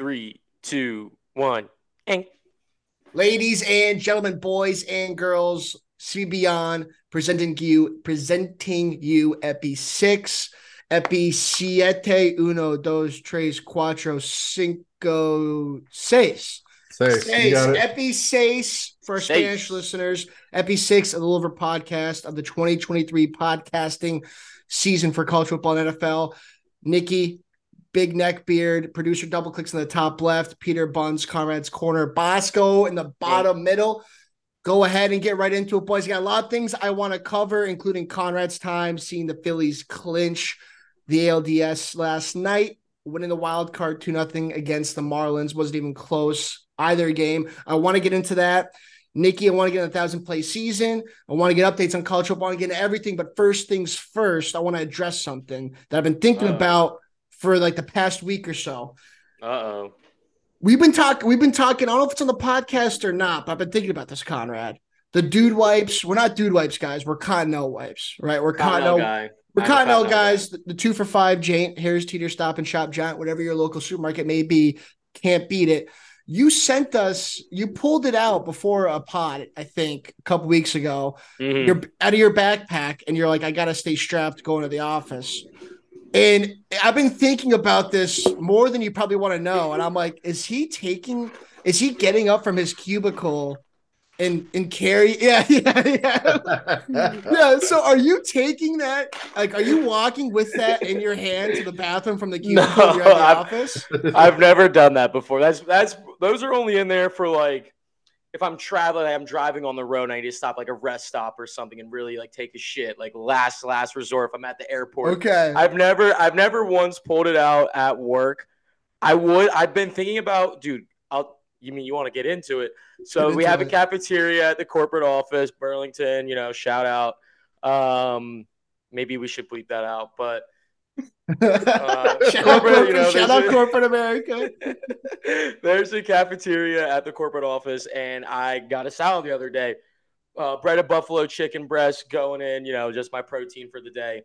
three, two, one. And Ladies and gentlemen, boys and girls, CBeyond presenting you presenting you Epi six, Epi siete, uno, dos, tres, cuatro, cinco, seis. Seis. You got it. Epi seis for our Seis. Spanish listeners. Epi six, a little over podcast of the 2023 podcasting season for college football and NFL. Nikki, big neck beard, producer double clicks in the top left, Peter Buns, Conrad's corner, Bosco in the bottom middle. Go ahead and get right into it, boys. Got a lot of things I want to cover, including Conrad's time, seeing the Phillies clinch the ALDS last night, winning the wild card 2 nothing against the Marlins. Wasn't even close either game. I want to get into that. Nikki, I want to get in a thousand play season. I want to get updates on college football. I want to get into everything. But first things first, I want to address something that I've been thinking Uh. about for like the past week or so. uh oh. We've been talking, we've been talking. I don't know if it's on the podcast or not, but I've been thinking about this, Conrad. The dude wipes. We're not dude wipes, guys. We're Continental wipes, right? We're Continental guy. We're Continental guys. The, the two for five, Jane, Harris Teeter Stop and Shop Giant, whatever your local supermarket may be, can't beat it. You sent us, you pulled it out before a pod, I think, a couple weeks ago. Mhm. You're out of your backpack, and you're like, I gotta stay strapped going to the office. And I've been thinking about this more than you probably want to know. And I'm like, is he taking, is he getting up from his cubicle and and carry? Yeah, yeah, yeah. Yeah. So are you taking that? Like, are you walking with that in your hand to the bathroom from the cubicle No, I'm- office? I've never done that before. That's that's those are only in there for like if I'm traveling, I'm driving on the road and I need to stop like a rest stop or something and really like take a shit. Like last last resort if I'm at the airport. Okay. I've never I've never once pulled it out at work. I would I've been thinking about dude, I'll you mean you want to get into it. So Get we into have a cafeteria at the corporate office, Burlington, you know, shout out. Um maybe we should bleep that out, but uh, shout out, corporate, you know, shout out a- corporate America. There's a cafeteria at the corporate office, and I got a salad the other day. Uh, breaded buffalo chicken breast going in, you know, just my protein for the day.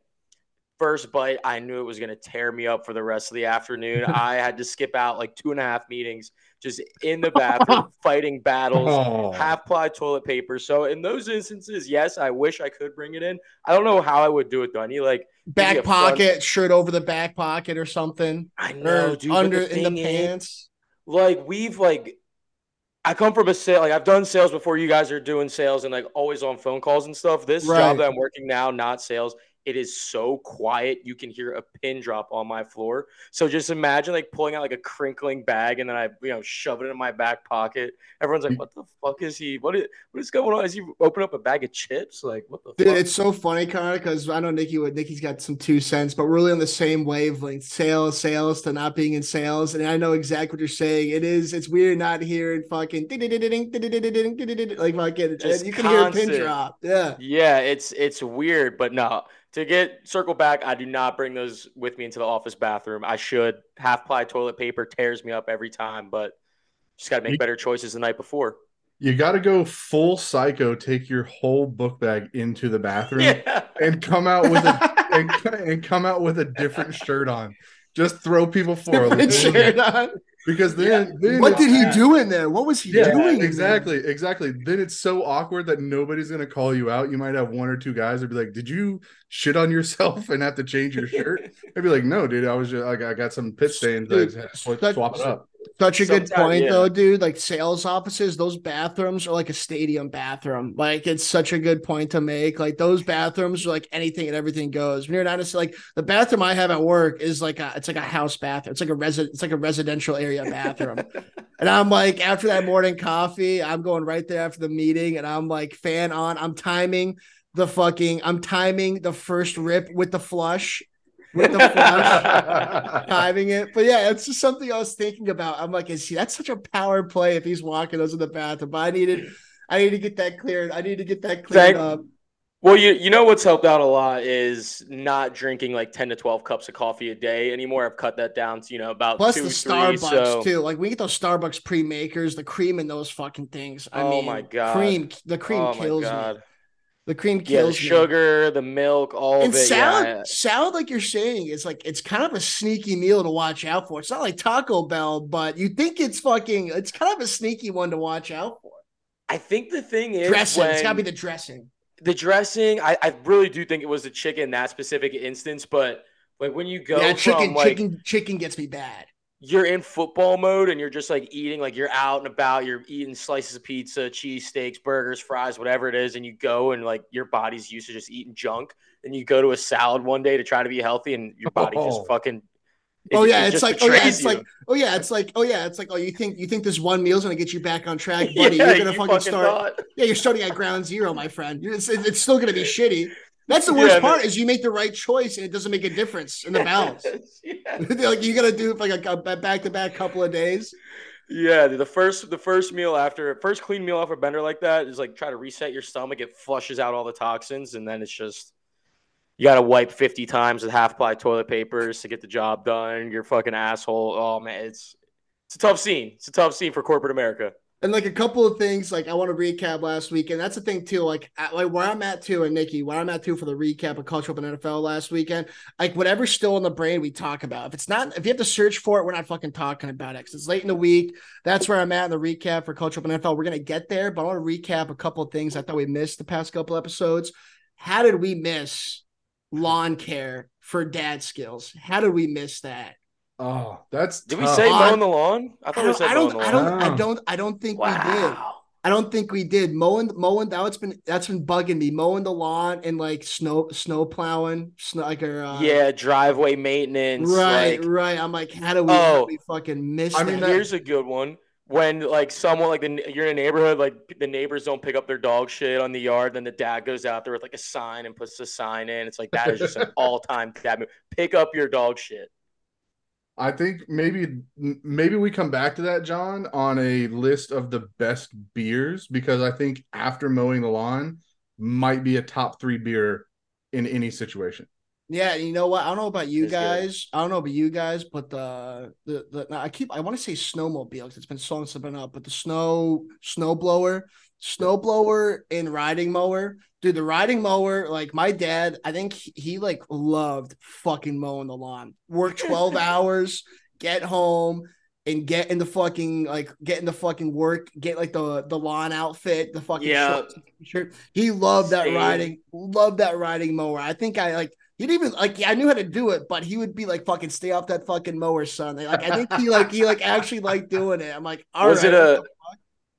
First bite, I knew it was going to tear me up for the rest of the afternoon. I had to skip out like two and a half meetings just in the bathroom fighting battles Oh. half ply toilet paper. So in those instances, yes, I wish I could bring it in. I don't know how I would do it though. I need like Back a front- pocket, shirt over the back pocket or something. I know, dude. under in the thing is, pants. like we've like I come from a sale like I've done sales before you guys are doing sales and like always on phone calls and stuff. This Right. job that I'm working now, not sales, it is so quiet you can hear a pin drop on my floor. So just imagine like pulling out like a crinkling bag and then I you know shove it in my back pocket. Everyone's like, What the fuck is he? What is what is going on? Is he open up a bag of chips? Like what the Dude, fuck? it's so funny, Connor, because I know Nikki Nikki's got some two cents, but we're really on the same wavelength. Sales, sales to not being in sales. And I know exactly what you're saying. It is, it's weird not hearing fucking like fucking you can hear a pin constant. drop. Yeah. Yeah, it's it's weird, but no. To get circle back, I do not bring those with me into the office bathroom. I should. Half ply toilet paper tears me up every time, but just got to make better choices the night before. You got to go full psycho. Take your whole book bag into the bathroom Yeah. and come out with a and, and come out with a different shirt on. Just throw people for a shirt on. Because then, then What did he do in there? What was he Yeah, doing? exactly, exactly. Then it's so awkward that nobody's gonna call you out. You might have one or two guys that be like, "Did you shit on yourself and have to change your shirt?" I'd be like, "No, dude. I was just like, I got some pit stains. I Dude, just had to swap it up." Such a good point, yeah. though, dude. Like sales offices, those bathrooms are like a stadium bathroom. Like it's such a good point to make. Like those bathrooms are like anything and everything goes. When you're not just like the bathroom I have at work is like a it's like a house bathroom. It's like a resident. It's like a residential area bathroom. and I'm like after that morning coffee, I'm going right there after the meeting, and I'm like fan on. I'm timing the fucking. I'm timing the first rip with the flush. With the flush timing it. But yeah, it's just something I was thinking about. I'm like, is he that's such a power play if he's walking those in the bathroom? But I needed I need to get that cleared. I need to get that cleared Thank- up. Well, you you know what's helped out a lot is not drinking like ten to twelve cups of coffee a day anymore. I've cut that down to you know about Plus two, the three, Starbucks so- too. Like we get those Starbucks pre-makers, the cream in those fucking things. I Oh mean, my God. cream, the cream oh kills my me. The cream Yeah, the kills me. sugar, the milk, all And of it. salad, yeah. salad, like you're saying, is like it's kind of a sneaky meal to watch out for. It's not like Taco Bell, but you think it's fucking. It's kind of a sneaky one to watch out for. I think the thing is Dressing. when It's got to be the dressing. the dressing. I, I really do think it was the chicken in that specific instance, but like when you go yeah, from chicken, like chicken, chicken gets me bad. You're in football mode and you're just like eating, like you're out and about, you're eating slices of pizza, cheese steaks, burgers, fries, whatever it is, and you go and like your body's used to just eating junk, and you go to a salad one day to try to be healthy, and your body Oh. just fucking. it- Oh it yeah, it's like oh yeah, it's you. like oh yeah, it's like oh yeah, it's like oh you think you think this one meal's gonna get you back on track, buddy? Yeah, you're gonna you fucking, start. thought. Yeah, you're starting at ground zero, my friend. It's, it's still gonna be shitty. That's the worst and part is you make the right choice and it doesn't make a difference in the balance. yeah. like you gotta do it for like a back to back couple of days. Yeah, the first the first meal after first clean meal off a bender like that is like try to reset your stomach. It flushes out all the toxins, and then it's just you got to wipe fifty times with half ply toilet papers to get the job done. You're fucking asshole. Oh man, it's it's a tough scene. It's a tough scene for corporate America. And like a couple of things, like I want to recap last week, and that's the thing too. Like, like where I'm at too, and Nikki, where I'm at too for the recap of Culture Open NFL last weekend. Like whatever's still in the brain, we talk about. If it's not, if you have to search for it, we're not fucking talking about it. 'cause it's late in the week. That's where I'm at in the recap for Culture Open NFL. We're gonna get there, but I want to recap a couple of things I thought we missed the past couple episodes. How did we miss lawn care for dad skills? How did we miss that? Oh, that's Did we say mowing the lawn? I I we don't, said I don't, I don't, I don't, I don't think we did. I don't think we did. Mowing, mowing. That's been that's been bugging me. Mowing the lawn and like snow, snow plowing, snow like or uh, Yeah, driveway maintenance. right, like- right. I'm like, how do we, how do Oh. we fucking miss I I mean, mean, that- Here's a good one. When like someone like the you're in a neighborhood like the neighbors don't pick up their dog shit on the yard, then the dad goes out there with like a sign and puts the sign in. It's like that is just an all time dad move. Pick up your dog shit. I think maybe maybe we come back to that, John, on a list of the best beers because I think after mowing the lawn might be a top three beer in any situation. Yeah, you know what? I don't know about you It's good. guys. I don't know about you guys, but the the, the I keep I want to say snowmobile because it's been so long since I've been up, but the snow snow blower, snow blower and riding mower. Dude, the riding mower, like my dad, I think he, he like loved fucking mowing the lawn. Work 12 hours, get home and get in the fucking like get in the fucking work, get like the the lawn outfit, the fucking Yeah. shirt. He loved that Same. riding, loved that riding mower. I think I like he didn't even like yeah, I knew how to do it, but he would be like fucking stay off that fucking mower, son. Like I think he like he like actually liked doing it. I'm like, all Was right, it a-?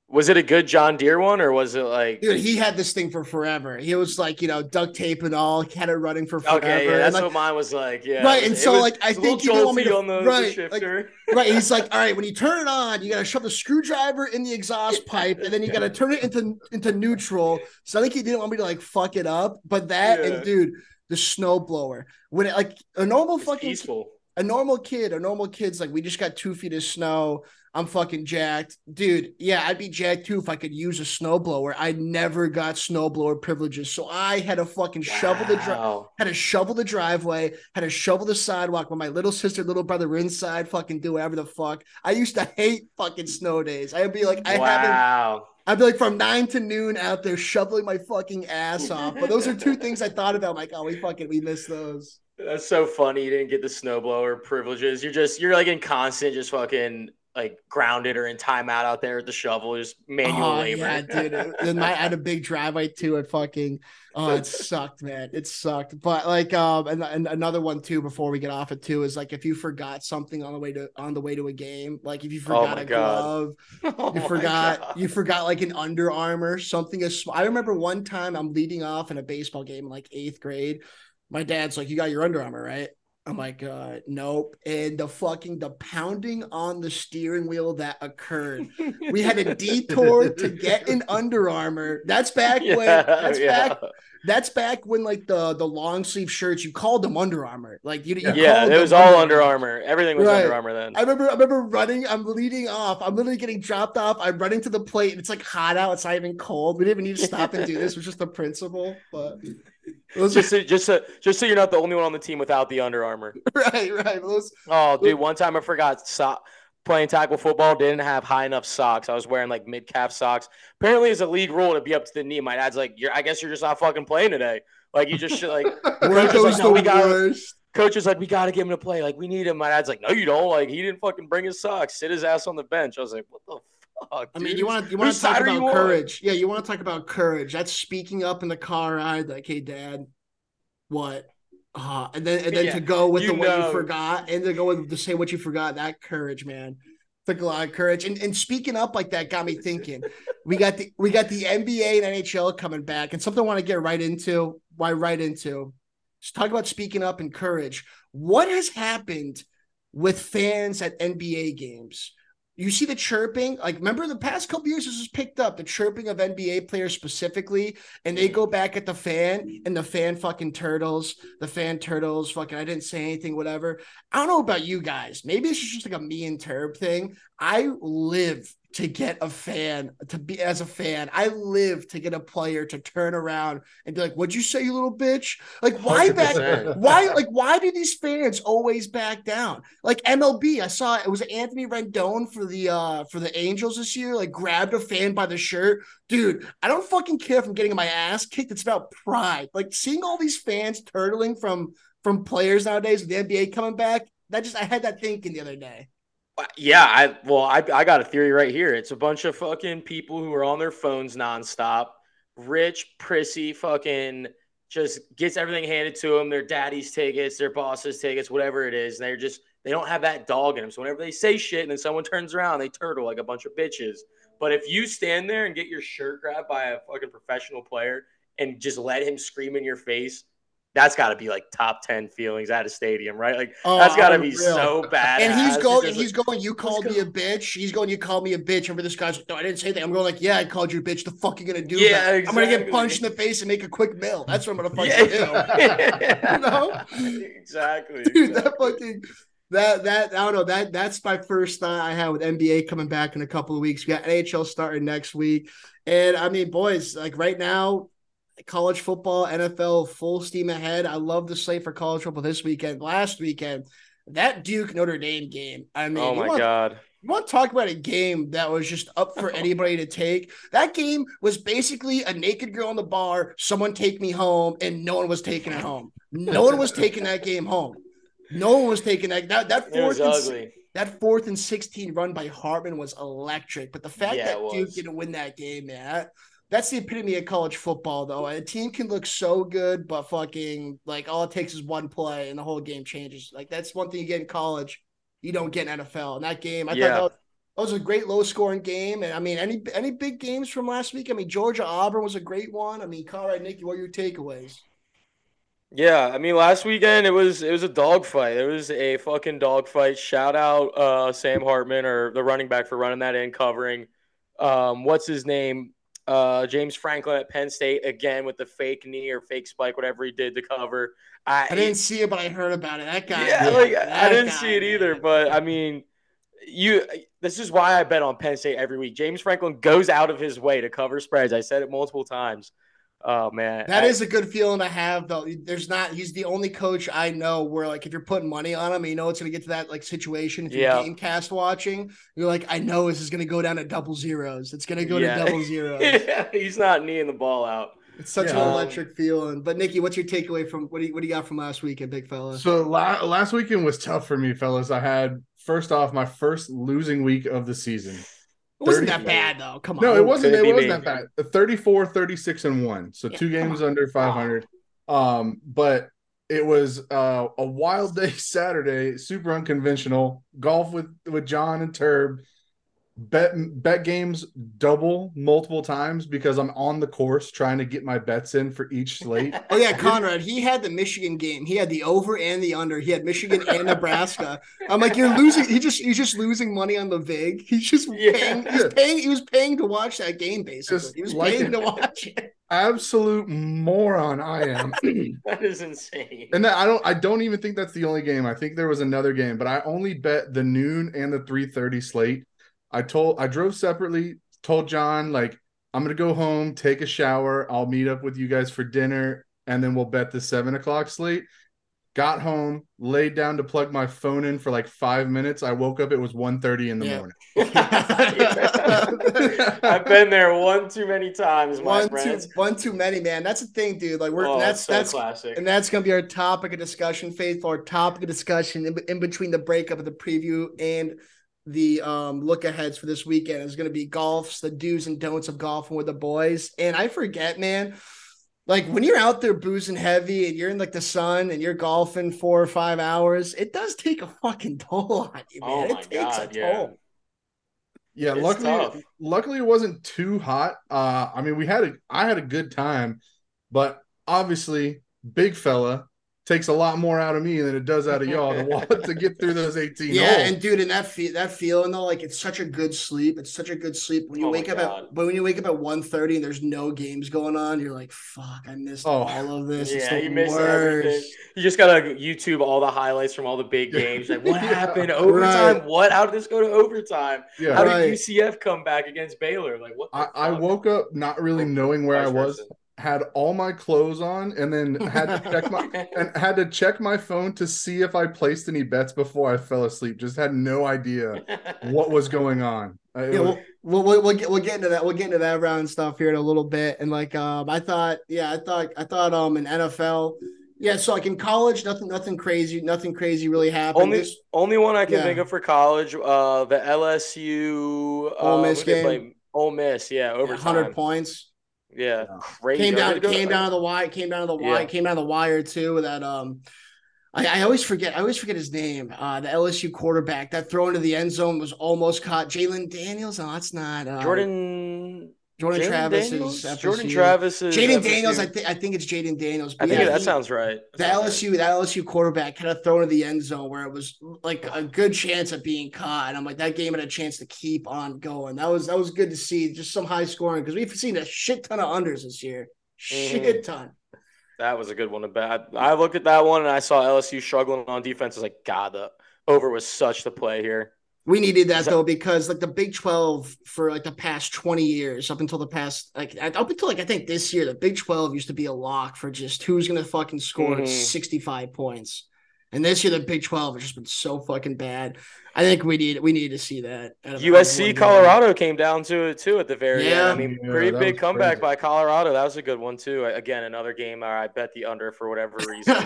Was it a good John Deere one or was it like dude? He had this thing for forever. He was like, you know, duct tape and all, had it running for forever. okay? Yeah, that's like, what mine was like. Yeah, Right, and was- so, was- like, I it think he didn't want me to- on the, the right, like- shifter. right. He's like, all right, when you turn it on, you gotta shove the screwdriver in the exhaust pipe, and then you gotta turn it into into neutral. So I think he didn't want me to like fuck it up. But that Yeah. and dude, the snow blower. When it like a normal It's fucking peaceful. a normal kid, a normal kid's like, we just got two feet of snow. I'm fucking jacked. Dude, yeah, I'd be jacked too if I could use a snowblower. I never got snowblower privileges. So I had to fucking shovel the dri- had to shovel the driveway, had to shovel the sidewalk when my little sister, little brother were inside, fucking do whatever the fuck. I used to hate fucking snow days. I'd be like, I haven't wow. I'd be like from nine to noon out there shoveling my fucking ass off. But those are two things I thought about. I'm like, oh, we fucking we missed those. That's so funny. You didn't get the snowblower privileges. You're just you're like in constant, just fucking like grounded or in timeout out there with the shovel, just manual Oh labor. yeah, dude. Then I had a big driveway too. It fucking oh, it sucked, man. It sucked. But like um, and, and another one too before we get off it too is like if you forgot something on the way to on the way to a game, like if you forgot my a God. glove, Oh you forgot God. you forgot like an Under Armour, something as small. I remember one time I'm leading off in a baseball game in like eighth grade. My dad's like, "You got your Under Armour, right?" I'm like, uh, nope. And the fucking the pounding on the steering wheel that occurred. We had a detour to get an Under Armour. That's back when Yeah, that's yeah. back that's back when like the the long sleeve shirts you called them Under Armour. Like you, you Yeah, it was all Under Armour. Everything was Right. Under Armour then. I remember I remember running, I'm leading off. I'm literally getting dropped off. I'm running to the plate and it's like hot out. It's not even cold. We didn't even need to stop and do this. It was just the principle. But those just so, just so, just so you're not the only one on the team without the Under Armour. right, right. Those Oh, dude, one time I forgot so- playing tackle football didn't have high enough socks. I was wearing like mid calf socks. Apparently, it's a league rule to be up to the knee. My dad's like, "You're, I guess you're just not fucking playing today. Like you just should like." Coach like, "No, we got coach was like, "We got to get him to play. Like we need him." My dad's like, "No, you don't. Like he didn't fucking bring his socks. Sit his ass on the bench." I was like, "What the fuck?" I mean, you want to you want to talk side are you about on? courage? Yeah, you want to talk about courage. That's speaking up in the car ride, like, "Hey, Dad, what?" Uh, and then and then Yeah, to go with the what you forgot, and to go with to say what you forgot. That courage, man, took a lot of courage. And and speaking up like that got me thinking. we got the we got the NBA and NHL coming back, and something I want to get right into. Why right into? Just talk about speaking up and courage. What has happened with fans at NBA games? You see the chirping? Like remember the past couple years this was picked up the chirping of nba players specifically and they go back at the fan and the fan fucking turtles the fan turtles fucking i didn't say anything whatever. I don't know about you guys. Maybe it's just like a me and turb thing. I live to get a fan to be as a fan. I live to get a player to turn around and be like what'd you say you little bitch? Like why back 100%. why like why do these fans always back down? Like mlb i saw it was anthony rendon for the uh for the angels this year like grabbed a fan by the shirt. Dude i don't fucking care if i'm getting my ass kicked. It's about pride. Like seeing all these fans turtling from from players nowadays with the nba coming back that just i had that thinking the other day Uh, yeah, I well, I I got a theory right here. It's a bunch of fucking people who are on their phones nonstop, rich, prissy, fucking just gets everything handed to them. Their daddy's tickets, their boss's tickets, whatever it is. They're just they don't have that dog in them. So whenever they say shit and then someone turns around, they turtle like a bunch of bitches. But if you stand there and get your shirt grabbed by a fucking professional player and just let him scream in your face, that's got to be like top ten feelings at a stadium, right? Like Oh, that's got to be so bad. and he's going and he's going you called me a bitch he's going you called me a bitch remember this guy's like no i didn't say that i'm going like yeah i called you a bitch the fuck you gonna do Yeah, about it? i'm gonna get punched in the face and make a quick mill that's what i'm gonna fucking do. You know? exactly. dude, that fucking that that I don't know that that's my first thought I had with NBA coming back in a couple of weeks. We got NHL starting next week, and I mean, boys, like right now, college football, NFL, full steam ahead. I love the slate for college football this weekend. Last weekend, that Duke Notre Dame game. I mean, Oh you my want- god. you want to talk about a game that was just up for anybody to take? That game was basically a naked girl in the bar, someone take me home, and no one was taking it home. No one was taking that game home. No one was taking that. That, that fourth and, ugly. that fourth and sixteen run by Hartman was electric. But the fact Yeah, that Duke didn't win that game, man, that- that's the epitome of college football. Though a team can look so good, but fucking like all it takes is one play and the whole game changes. Like that's one thing you get in college, you don't get in NFL. And that game, I Yeah. thought that was, that was a great low scoring game. And I mean, any any big games from last week? I mean, Georgia Auburn was a great one. I mean, Conrad, Nicky, what are your takeaways? Yeah, I mean last weekend it was it was a dogfight. It was a fucking dogfight. Shout out uh Sam Hartman or the running back for running that in covering. Um what's his name? Uh James Franklin at Penn State again with the fake knee or fake spike, whatever he did to cover. I, I didn't see it, but I heard about it. That guy. yeah, man, like I didn't guy, see it either, man. but I mean, you. This is why I bet on Penn State every week. James Franklin goes out of his way to cover spreads. I said it multiple times. Oh man, That I- is a good feeling to have, though. There's not. He's the only coach I know where, like, if you're putting money on him, you know it's going to get to that like situation. If you're Yeah. game cast watching, you're like, I know this is going to go down to double zeros. It's going to go Yeah. to double zeros. he's not kneeing the ball out. It's such Yeah. an electric feeling. But Nikki, what's your takeaway from what do you, what do you got from last weekend, big fella? So la- last weekend was tough for me, fellas. I had first off my first losing week of the season. It wasn't 30 that bad though. Come on. No, it wasn't. It wasn't that bad. 34, 36, and one. So Yeah, two games under 500. Um, but it was uh, a wild day Saturday, super unconventional. Golf with with John and Turb. Bet bet games double multiple times because I'm on the course trying to get my bets in for each slate. Oh yeah, Conrad. He had the Michigan game. He had the over and the under. He had Michigan and Nebraska. I'm like, you're losing. He just he's just losing money on the vig. He's just Yeah. paying. He's paying. He was paying to watch that game. Basically, Just he was like paying it. to watch it. Absolute moron I am. That is insane. And that, I don't I don't even think that's the only game. I think there was another game, but I only bet the noon and the 3:30 slate. I told I drove separately, told John like I'm gonna go home, take a shower, I'll meet up with you guys for dinner, and then we'll bet the seven o'clock slate. got home, laid down to plug my phone in for like five minutes. I woke up, it was 1.30 in the Yeah. morning. I've been there one too many times, my one too one too many, man. That's the thing, dude. Like we're oh, that's so that's classic. and that's gonna be our topic of discussion, faithful. Our topic of discussion in, in between the breakup of the preview and the um look aheads for this weekend is gonna be golfs, the do's and don'ts of golfing with the boys. And I forget, man. Like when you're out there boozing heavy and you're in like the sun and you're golfing four or five hours, it does take a fucking toll on you, man. Oh it takes God, a yeah. toll. Yeah, It's luckily, tough. luckily it wasn't too hot. Uh, I mean, we had a, I had a good time, but obviously, big fella takes a lot more out of me than it does out of y'all to walk to get through those eighteen. Yeah, holes. and dude, and that fe- that feeling though, like it's such a good sleep. It's such a good sleep when you Oh wake up at but when you wake up at 1.30 and there's no games going on, you're like, fuck, I missed Oh. all of this. it's Yeah, the you miss worst. everything. You just gotta YouTube all the highlights from all the big games. Like, what Yeah. happened? Overtime? Right. What? How did this go to overtime? yeah, How Right. did UCF come back against Baylor? Like, what? the I, I woke up not really knowing where I was. versa. Had all my clothes on, and then had to check my and had to check my phone to see if I placed any bets before I fell asleep. Just had no idea what was going on. Uh, it Yeah, was- we'll, we'll, we'll, we'll get we'll get into that. We'll get into that round stuff here in a little bit. And like um I thought, yeah, I thought I thought um in NFL, yeah, so like in college, nothing nothing crazy, nothing crazy really happened. Only This- only one I can Yeah. think of for college, uh, the LSU Ole uh, Miss who game. Ole Miss, yeah, overtime. hundred points. Yeah, Yeah. crazy. came down go- came down to the wire came down to the wire Yeah. came down to the wire too with that um I, I always forget I always forget his name uh the LSU quarterback that throw into the end zone was almost caught Jalen Daniels no that's not uh, Jordan Jordan Jalen Travis Daniels? is Jordan FSU. Travis is Jayden Daniels I think I think it's Jayden Daniels I think yeah, that he- sounds right. That the sounds right. LSU that LSU quarterback kind of thrown into the end zone where it was like a good chance of being caught and I'm like that game had a chance to keep on going that was that was good to see just some high scoring because we've seen a shit ton of unders this year Mm-hmm. shit ton That was a good one to bet. I looked at that one and I saw LSU struggling on defense. I was like, God, the over was such the play here. We needed that that- though because like the Big Twelve for like the past twenty years, up until the past like up until like I think this year, the Big Twelve used to be a lock for just who's gonna fucking score Mhm. sixty five points. And this year, the Big Twelve has just been so fucking bad. I think we need we need to see that. out of everyone USC here. Colorado came down to it too at the very Yeah. end. I mean, Yeah, pretty big comeback crazy. by Colorado. That was a good one too. Again, another game where I bet the under for whatever reason.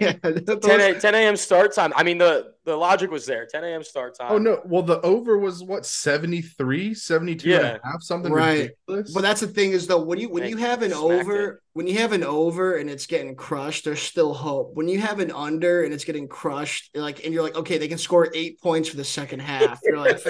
Yeah, 10, a, 10 a.m. start time. I mean, the the logic was there. 10 a.m. start time. Oh no! Well, the over was what 73, 72 and a half, something Right. ridiculous. But that's the thing is though when you when They you have an smacked over when you have an over and it's getting crushed, there's still hope. When you have an under and it's getting crushed, like and you're like, okay, they can score eight points for the second half. You're like.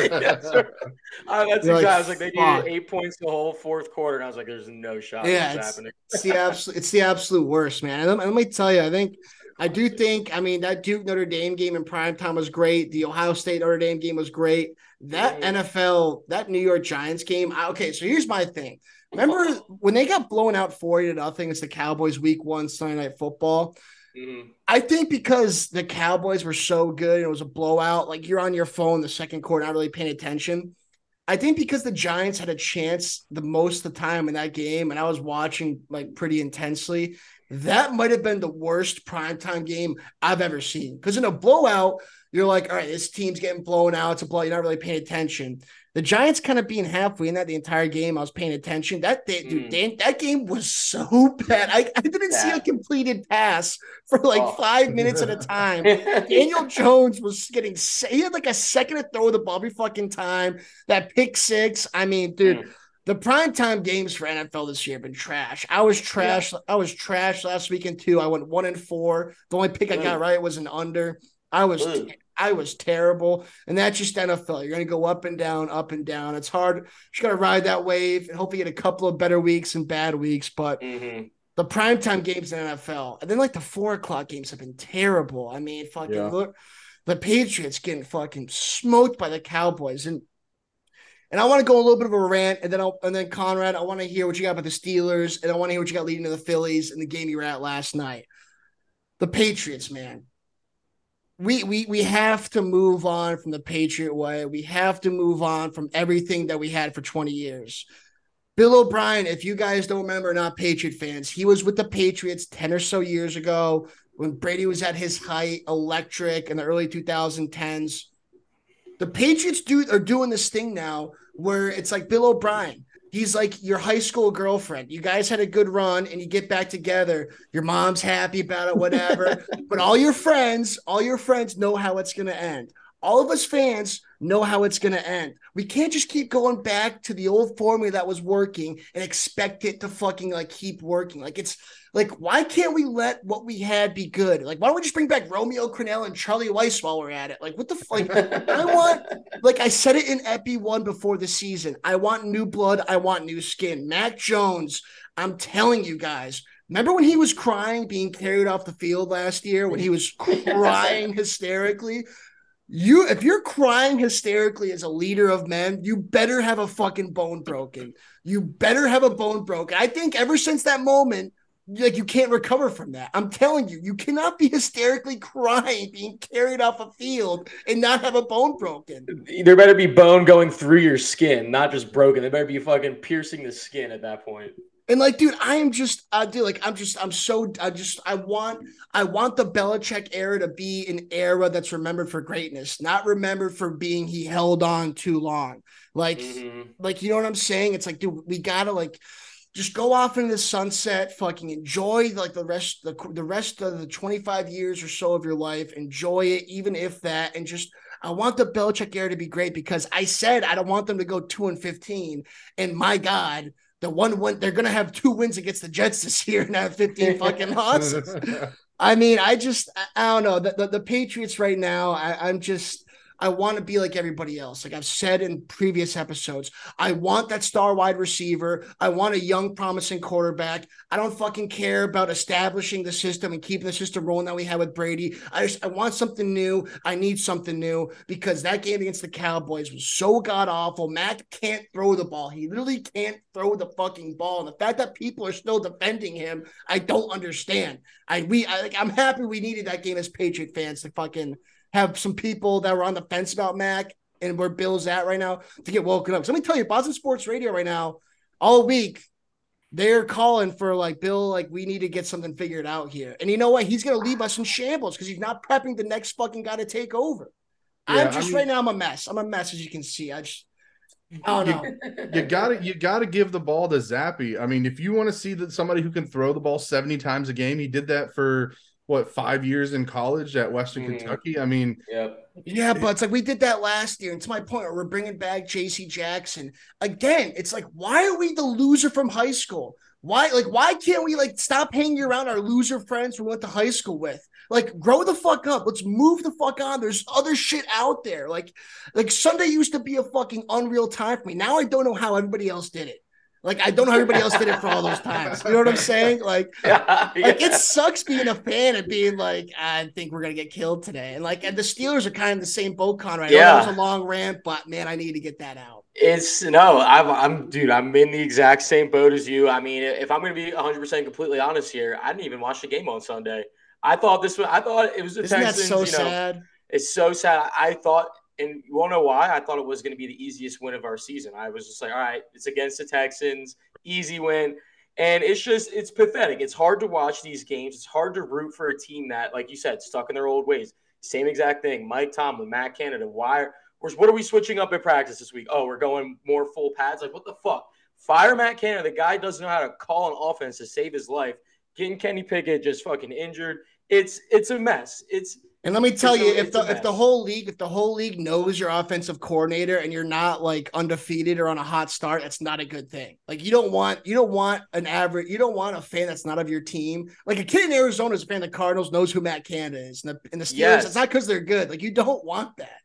Uh, that's exactly. like, I was like, they needed eight points the whole fourth quarter, and I was like, there's no shot Yeah, it's- it's the absolute it's the absolute worst, man. And let, let me tell you, I think I do think, I mean, that Duke Notre Dame game in prime time was great. The Ohio State Notre Dame game was great. That. NFL, that New York Giants game. I, okay, so here's my thing. Remember when they got blown out 40 to nothing? It's the Cowboys week one Sunday night football. Mhm. I think because the Cowboys were so good it was a blowout, like you're on your phone the second quarter, not really paying attention. I think because the Giants had a chance the most of the time in that game, and I was watching like pretty intensely, that might have been the worst primetime game I've ever seen. Because in a blowout, you're like, all right, this team's getting blown out. It's a blowout. You're not really paying attention. The Giants kind of being halfway in that the entire game, I was paying attention. That day, dude, Mm. Dan, that game was so bad. I, I didn't see a completed pass for like Oh. five minutes at a time. Daniel Jones was getting he had like a second to throw the ball every fucking time. That pick six. I mean, dude, Mm. the primetime games for NFL this year have been trash. I was trash. I was trash last weekend too. I went one and four. The only pick I got right was an under. I was Ugh. I was terrible. And that's just NFL. You're gonna go up and down, up and down. It's hard. Just gotta ride that wave and hopefully get a couple of better weeks and bad weeks. But Mhm. the primetime games in NFL, and then like the four o'clock games have been terrible. I mean, fucking Yeah. look, the Patriots getting fucking smoked by the Cowboys, and and I want to go a little bit of a rant, and then I'll and then Conrad, I want to hear what you got about the Steelers, and I want to hear what you got leading to the Phillies and the game you were at last night. The Patriots, man. We we we have to move on from the Patriot way. We have to move on from everything that we had for 20 years. Bill O'Brien, if you guys don't remember, not Patriot fans, he was with the Patriots 10 or so years ago. when Brady was at his height, electric in the early 2010s. The Patriots do are doing this thing now where it's like Bill O'Brien. He's like your high school girlfriend. You guys had a good run and you get back together. Your mom's happy about it, whatever. but all your friends, all your friends know how it's going to end. All of us fans know how it's going to end. We can't just keep going back to the old formula that was working and expect it to fucking like keep working. Like it's like, why can't we let what we had be good? Like, why don't we just bring back Romeo Crennel and Charlie Weis while we're at it? Like, what the fuck? I want, like, I said it in Epi one before the season. I want new blood. I want new skin. Mac Jones, I'm telling you guys. Remember when he was crying, being carried off the field last year, when he was crying hysterically? You, if you're crying hysterically as a leader of men, you better have a fucking bone broken. You better have a bone broken. I think ever since that moment, like you can't recover from that. I'm telling you, you cannot be hysterically crying, being carried off a field, and not have a bone broken. There better be bone going through your skin, not just broken. There better be fucking piercing the skin at that point. And like, dude, I am just, uh, dude, like, I'm just, I'm so, I just, I want, I want the Belichick era to be an era that's remembered for greatness, not remembered for being he held on too long. Like, mm-hmm. like, you know what I'm saying? It's like, dude, we gotta like just go off into the sunset, fucking enjoy like the rest the, the rest of the 25 years or so of your life. Enjoy it, even if that, and just I want the Belichick era to be great because I said I don't want them to go two and 15. And my God, the one win they're gonna have two wins against the Jets this year and have 15 fucking losses. I mean, I just I, I don't know. The, the, the Patriots right now, I, I'm just I want to be like everybody else. Like I've said in previous episodes, I want that star wide receiver. I want a young, promising quarterback. I don't fucking care about establishing the system and keeping the system rolling that we had with Brady. I just I want something new. I need something new because that game against the Cowboys was so god awful. Mac can't throw the ball. He literally can't throw the fucking ball. And the fact that people are still defending him, I don't understand. I we I, like I'm happy we needed that game as Patriot fans to fucking have some people that were on the fence about Mac and where Bill's at right now to get woken up. So let me tell you, Boston Sports Radio right now, all week, they're calling for like Bill, like we need to get something figured out here. And you know what? He's gonna leave us in shambles because he's not prepping the next fucking guy to take over. Yeah, I'm just I mean, right now. I'm a mess. I'm a mess, as you can see. I just I don't know. You, you gotta you gotta give the ball to Zappe. I mean, if you want to see that somebody who can throw the ball 70 times a game, he did that for what five years in college at Western mm-hmm. Kentucky. I mean, yep. yeah, but it's like we did that last year. And to my point, we're bringing back J.C. Jackson again. It's like, why are we the loser from high school? Why, like, why can't we like stop hanging around our loser friends we went to high school with? Like, grow the fuck up. Let's move the fuck on. There's other shit out there. Like, like Sunday used to be a fucking unreal time for me. Now I don't know how everybody else did it. Like I don't know how everybody else did it for all those times. You know what I'm saying? Like, yeah, yeah. like it sucks being a fan and being like, I think we're gonna get killed today. And like, and the Steelers are kind of the same boat, Conrad. Yeah, it was a long rant, but man, I need to get that out. It's no, I'm, I'm, dude, I'm in the exact same boat as you. I mean, if I'm gonna be 100 percent completely honest here, I didn't even watch the game on Sunday. I thought this was, I thought it was the Isn't Texans. That so you know, sad. It's so sad. I thought and you won't know why. I thought it was going to be the easiest win of our season. I was just like, all right, it's against the Texans, easy win. And it's just, it's pathetic. It's hard to watch these games. It's hard to root for a team that, like you said, stuck in their old ways. Same exact thing. Mike Tomlin, Matt Canada. Why? What are we switching up at practice this week? Oh, we're going more full pads. Like, what the fuck? Fire Matt Canada. The guy doesn't know how to call an offense to save his life. Getting Kenny Pickett just fucking injured. It's it's a mess. It's and let me tell you, if the if the whole league, if the whole league knows your offensive coordinator and you're not like undefeated or on a hot start, that's not a good thing. Like you don't want you don't want an average, you don't want a fan that's not of your team. Like a kid in Arizona is a fan of the Cardinals knows who Matt Canada is, and the, and the Steelers. Yes. It's not because they're good. Like you don't want that.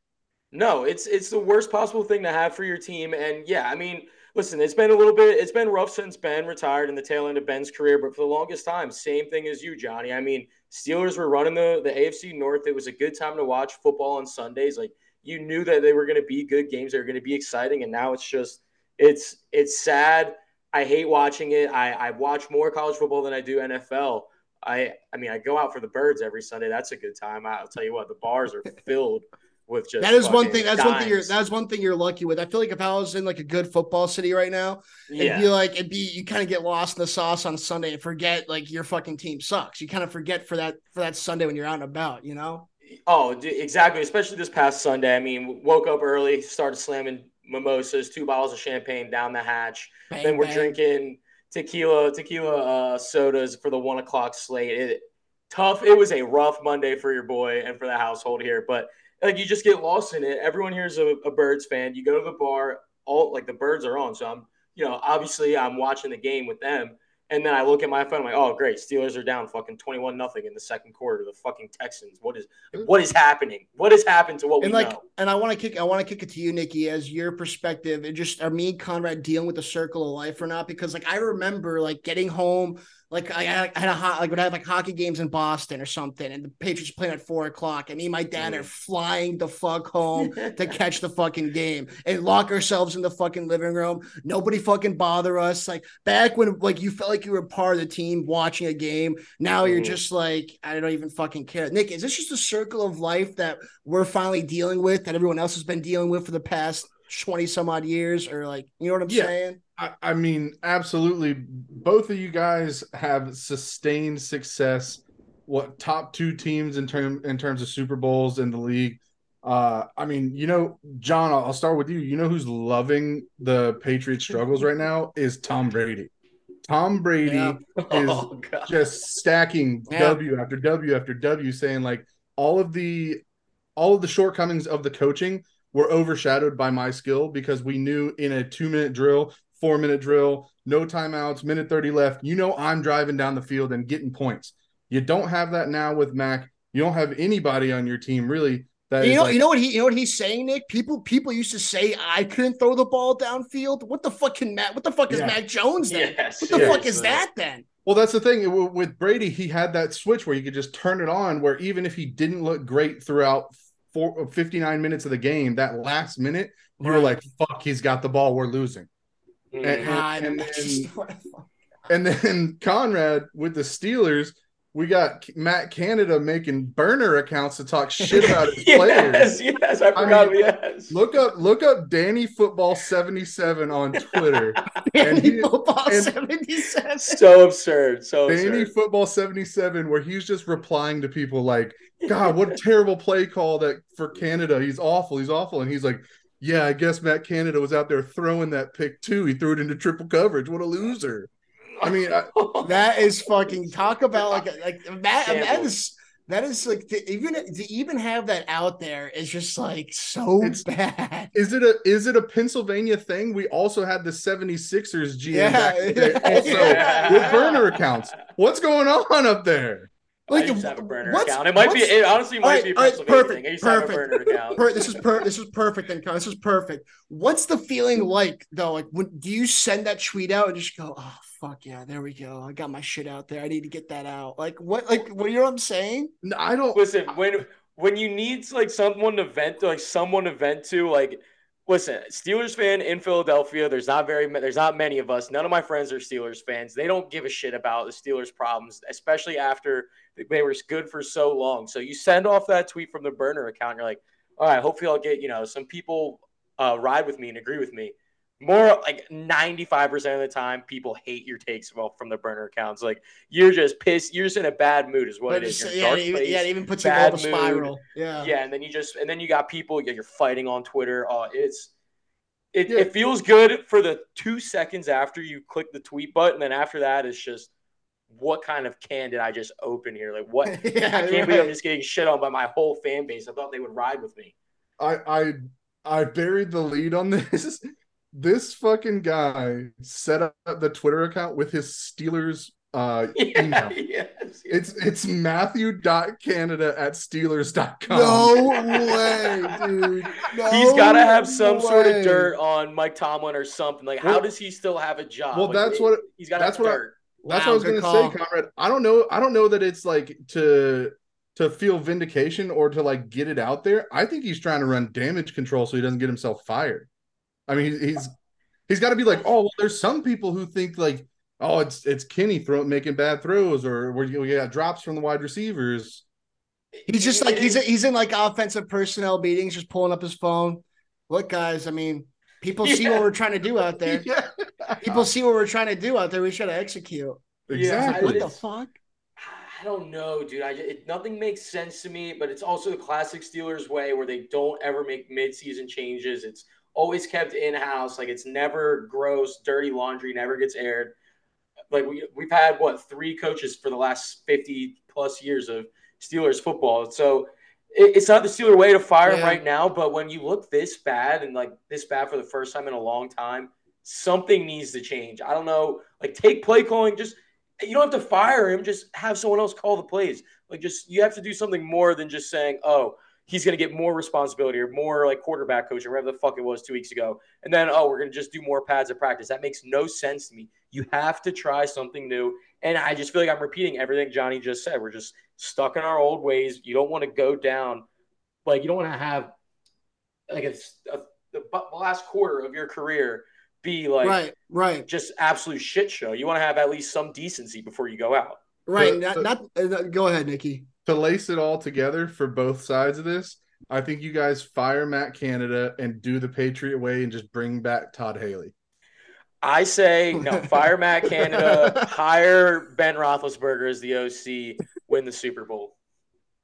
No, it's it's the worst possible thing to have for your team. And yeah, I mean, listen, it's been a little bit, it's been rough since Ben retired in the tail end of Ben's career, but for the longest time, same thing as you, Johnny. I mean Steelers were running the, the AFC North. It was a good time to watch football on Sundays. Like you knew that they were going to be good games. They were going to be exciting. And now it's just, it's, it's sad. I hate watching it. I, I watch more college football than I do NFL. I, I mean, I go out for the birds every Sunday. That's a good time. I'll tell you what, the bars are filled with just That is one thing. That's one thing. You're that's one thing you're lucky with. I feel like if I was in like a good football city right now, it'd be like it'd be you kind of get lost in the sauce on Sunday and forget like your fucking team sucks. You kind of forget for that for that Sunday when you're out and about. You know. Oh, exactly. Especially this past Sunday. I mean, woke up early, started slamming mimosas, two bottles of champagne down the hatch. Bang, then we're bang. drinking tequila, tequila uh, sodas for the one o'clock slate. It, tough. It was a rough Monday for your boy and for the household here, but like you just get lost in it. Everyone here's a, a Birds fan. You go to the bar, all like the Birds are on, so I'm, you know, obviously I'm watching the game with them. And then I look at my phone, I'm like, oh great, Steelers are down fucking twenty one nothing in the second quarter. The fucking Texans. What is what is happening? What has happened to what And we like, know? and I want to kick, I want to kick it to you, Nikki, as your perspective, and just are me and Conrad dealing with the circle of life or not? Because like I remember like getting home, like I, I had a hot, like when I had like hockey games in Boston or something, and the Patriots playing at four o'clock, and me and my dad Mm. are flying the fuck home to catch the fucking game and lock ourselves in the fucking living room. Nobody fucking bother us. Like back when like you felt like you were part of the team watching a game. Now you're Mhm. just like I don't even fucking care. Nick, is this just a circle of life that we're finally dealing with that everyone else has been dealing with for the past 20 some odd years? Or like you know what I'm Yeah. saying? I, I mean, absolutely. Both of you guys have sustained success. What top two teams in term in terms of Super Bowls in the league? Uh, I mean, you know, John, I'll, I'll start with you. You know who's loving the Patriots struggles right now is Tom Brady. Tom Brady Yeah. is oh just stacking Yeah. W after W after W, saying like all of the all of the shortcomings of the coaching were overshadowed by my skill because we knew in a two minute drill, four minute drill, no timeouts, minute 30 left, you know I'm driving down the field and getting points. You don't have that now with Mac. You don't have anybody on your team really that You know, like- you know what he, you know what he's saying, Nick. People, people used to say I couldn't throw the ball downfield. What the fuck can Matt? What the fuck is Yeah. Mac Jones then? Yes, What the Yeah. fuck is that then? Well, that's the thing with Brady. He had that switch where you could just turn it on. Where even if he didn't look great throughout four, 59 minutes of the game, that last minute you were like, "Fuck, he's got the ball. We're losing." Mhm. And- and then- just- what the fuck? And then Conrad with the Steelers, we got Matt Canada making burner accounts to talk shit about his yes, players. yes, I forgot. mean, yes. Look up, look up Danny Football seventy seven on Twitter. Danny he- football 77. so absurd. So Danny absurd. Football 77, where he's just replying to people like, God, what a terrible play call that for Canada. He's awful. He's awful. And he's like, Yeah, I guess Matt Canada was out there throwing that pick too. He threw it into triple coverage. What a loser. I mean, I, That is fucking talk about like like that. That is that is like to even to even have that out there is just like so It's- bad. is it a is it a Pennsylvania thing? We also had the 76ers GM Yeah. back in the also Yeah. with burner accounts. What's going on up there? I Like used to have a burner what's- account. It might be. what's- It honestly might Alright, be a alright, Pennsylvania perfect, thing. I used to have a perfect. burner account. Per- this is per this is perfect then Con. this is perfect what's the feeling like though like when do you send that tweet out and just go oh fuck yeah there we go i got my shit out there i need to get that out like what like what you know what i'm saying No, I don't Listen, when when you need like someone to vent, to, like someone to vent to, like listen, Steelers fan in Philadelphia. There's not very there's not many of us. None of my friends are Steelers fans. They don't give a shit about the Steelers' problems, especially after they were good for so long. So you send off that tweet from the burner account. You're like, all right, hopefully I'll get you know some people uh, ride with me and agree with me. More like 95% of the time, people hate your takes well from the burner accounts. Like you're just pissed. You're just in a bad mood, is what But it is. Yeah, dark it even, yeah it even puts you in a spiral yeah yeah, and then you just and then you got people yeah, you're fighting on Twitter. Oh, it's it, Yeah. it feels good for the two seconds after you click the tweet button, and then after that it's just what kind of can did I just open here? Like what yeah I can't believe I'm just getting shit on by my whole fan base. I thought they would ride with me. I I I buried the lead on this. This fucking guy set up the Twitter account with his Steelers uh Yeah, email. yes, yes. It's it's Matthew.canada at Steelers.com. no way dude no He's got to have some sort of dirt on Mike Tomlin or something. Like, how does he still have a job? Well, Like, that's it- what he's got. to that's have what I- dirt. That's what I was gonna call. say, Conrad. I don't know. I don't know that it's like to to feel vindication or to like get it out there. I think he's trying to run damage control so he doesn't get himself fired. I mean, he's he's, he's got to be like, oh, well, there's some people who think like, oh, it's it's Kenny throw making bad throws or where you we got drops from the wide receivers. He's just like he's he's in like offensive personnel meetings, just pulling up his phone. Look, guys, I mean, people see what we're trying to do out there. Yeah. People see what we're trying to do out there. We should execute. exactly. What the fuck? I don't know, dude. I it, nothing makes sense to me, but it's also the classic Steelers way where they don't ever make midseason changes. It's always kept in house. Like it's never gross, dirty laundry, never gets aired. Like we we've had what three coaches for the last fifty plus years of Steelers football. So it, it's not the Steeler way to fire him right now. But when you look this bad and like this bad for the first time in a long time, something needs to change. I don't know. Like take play calling just you don't have to fire him. Just have someone else call the plays. Like, just you have to do something more than just saying, "Oh, he's going to get more responsibility or more like quarterback coach or whatever the fuck it was two weeks ago." And then, oh, we're going to just do more pads at practice. That makes no sense to me. You have to try something new. And I just feel like I'm repeating everything Johnny just said. We're just stuck in our old ways. You don't want to go down, like you don't want to have like a, the last quarter of your career be like right, right, just absolute shit show. You want to have at least some decency before you go out. right. The- not, the- not uh, go ahead, Nikki. to lace it all together for both sides of this, I think you guys fire Matt Canada and do the Patriot way and just bring back Todd Haley. I say no. Fire Matt Canada. hire Ben Roethlisberger as the OC. Win the Super Bowl.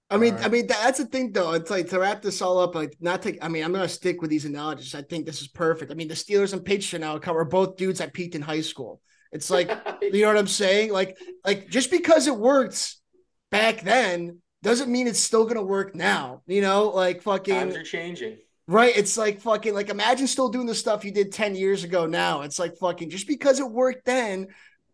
I mean, right. I mean that's the thing though. It's like to wrap this all up. Like, not to. I mean, I'm gonna stick with these analogies. I think this is perfect. I mean, the Steelers and Patriots now cover both dudes that peaked in high school. It's like you know what I'm saying? Like, like just because it worked back then doesn't mean it's still gonna work now. You know, like fucking times are changing. right. It's like fucking like imagine still doing the stuff you did 10 years ago now. It's like fucking just because it worked then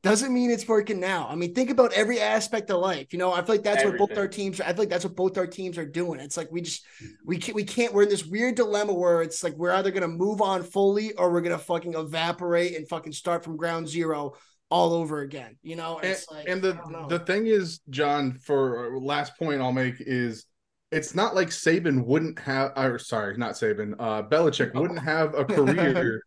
doesn't mean it's working now. I mean, think about every aspect of life. You know, I feel like that's what both our teams. I feel like that's what both our teams are doing. It's like we just we can't we can't. We're in this weird dilemma where it's like we're either gonna move on fully or we're gonna fucking evaporate and fucking start from ground zero all over again. You know, And, it's like and the the thing is, John, for uh, last point I'll make is it's not like Saban wouldn't have or sorry, not Saban, uh Belichick wouldn't have a career.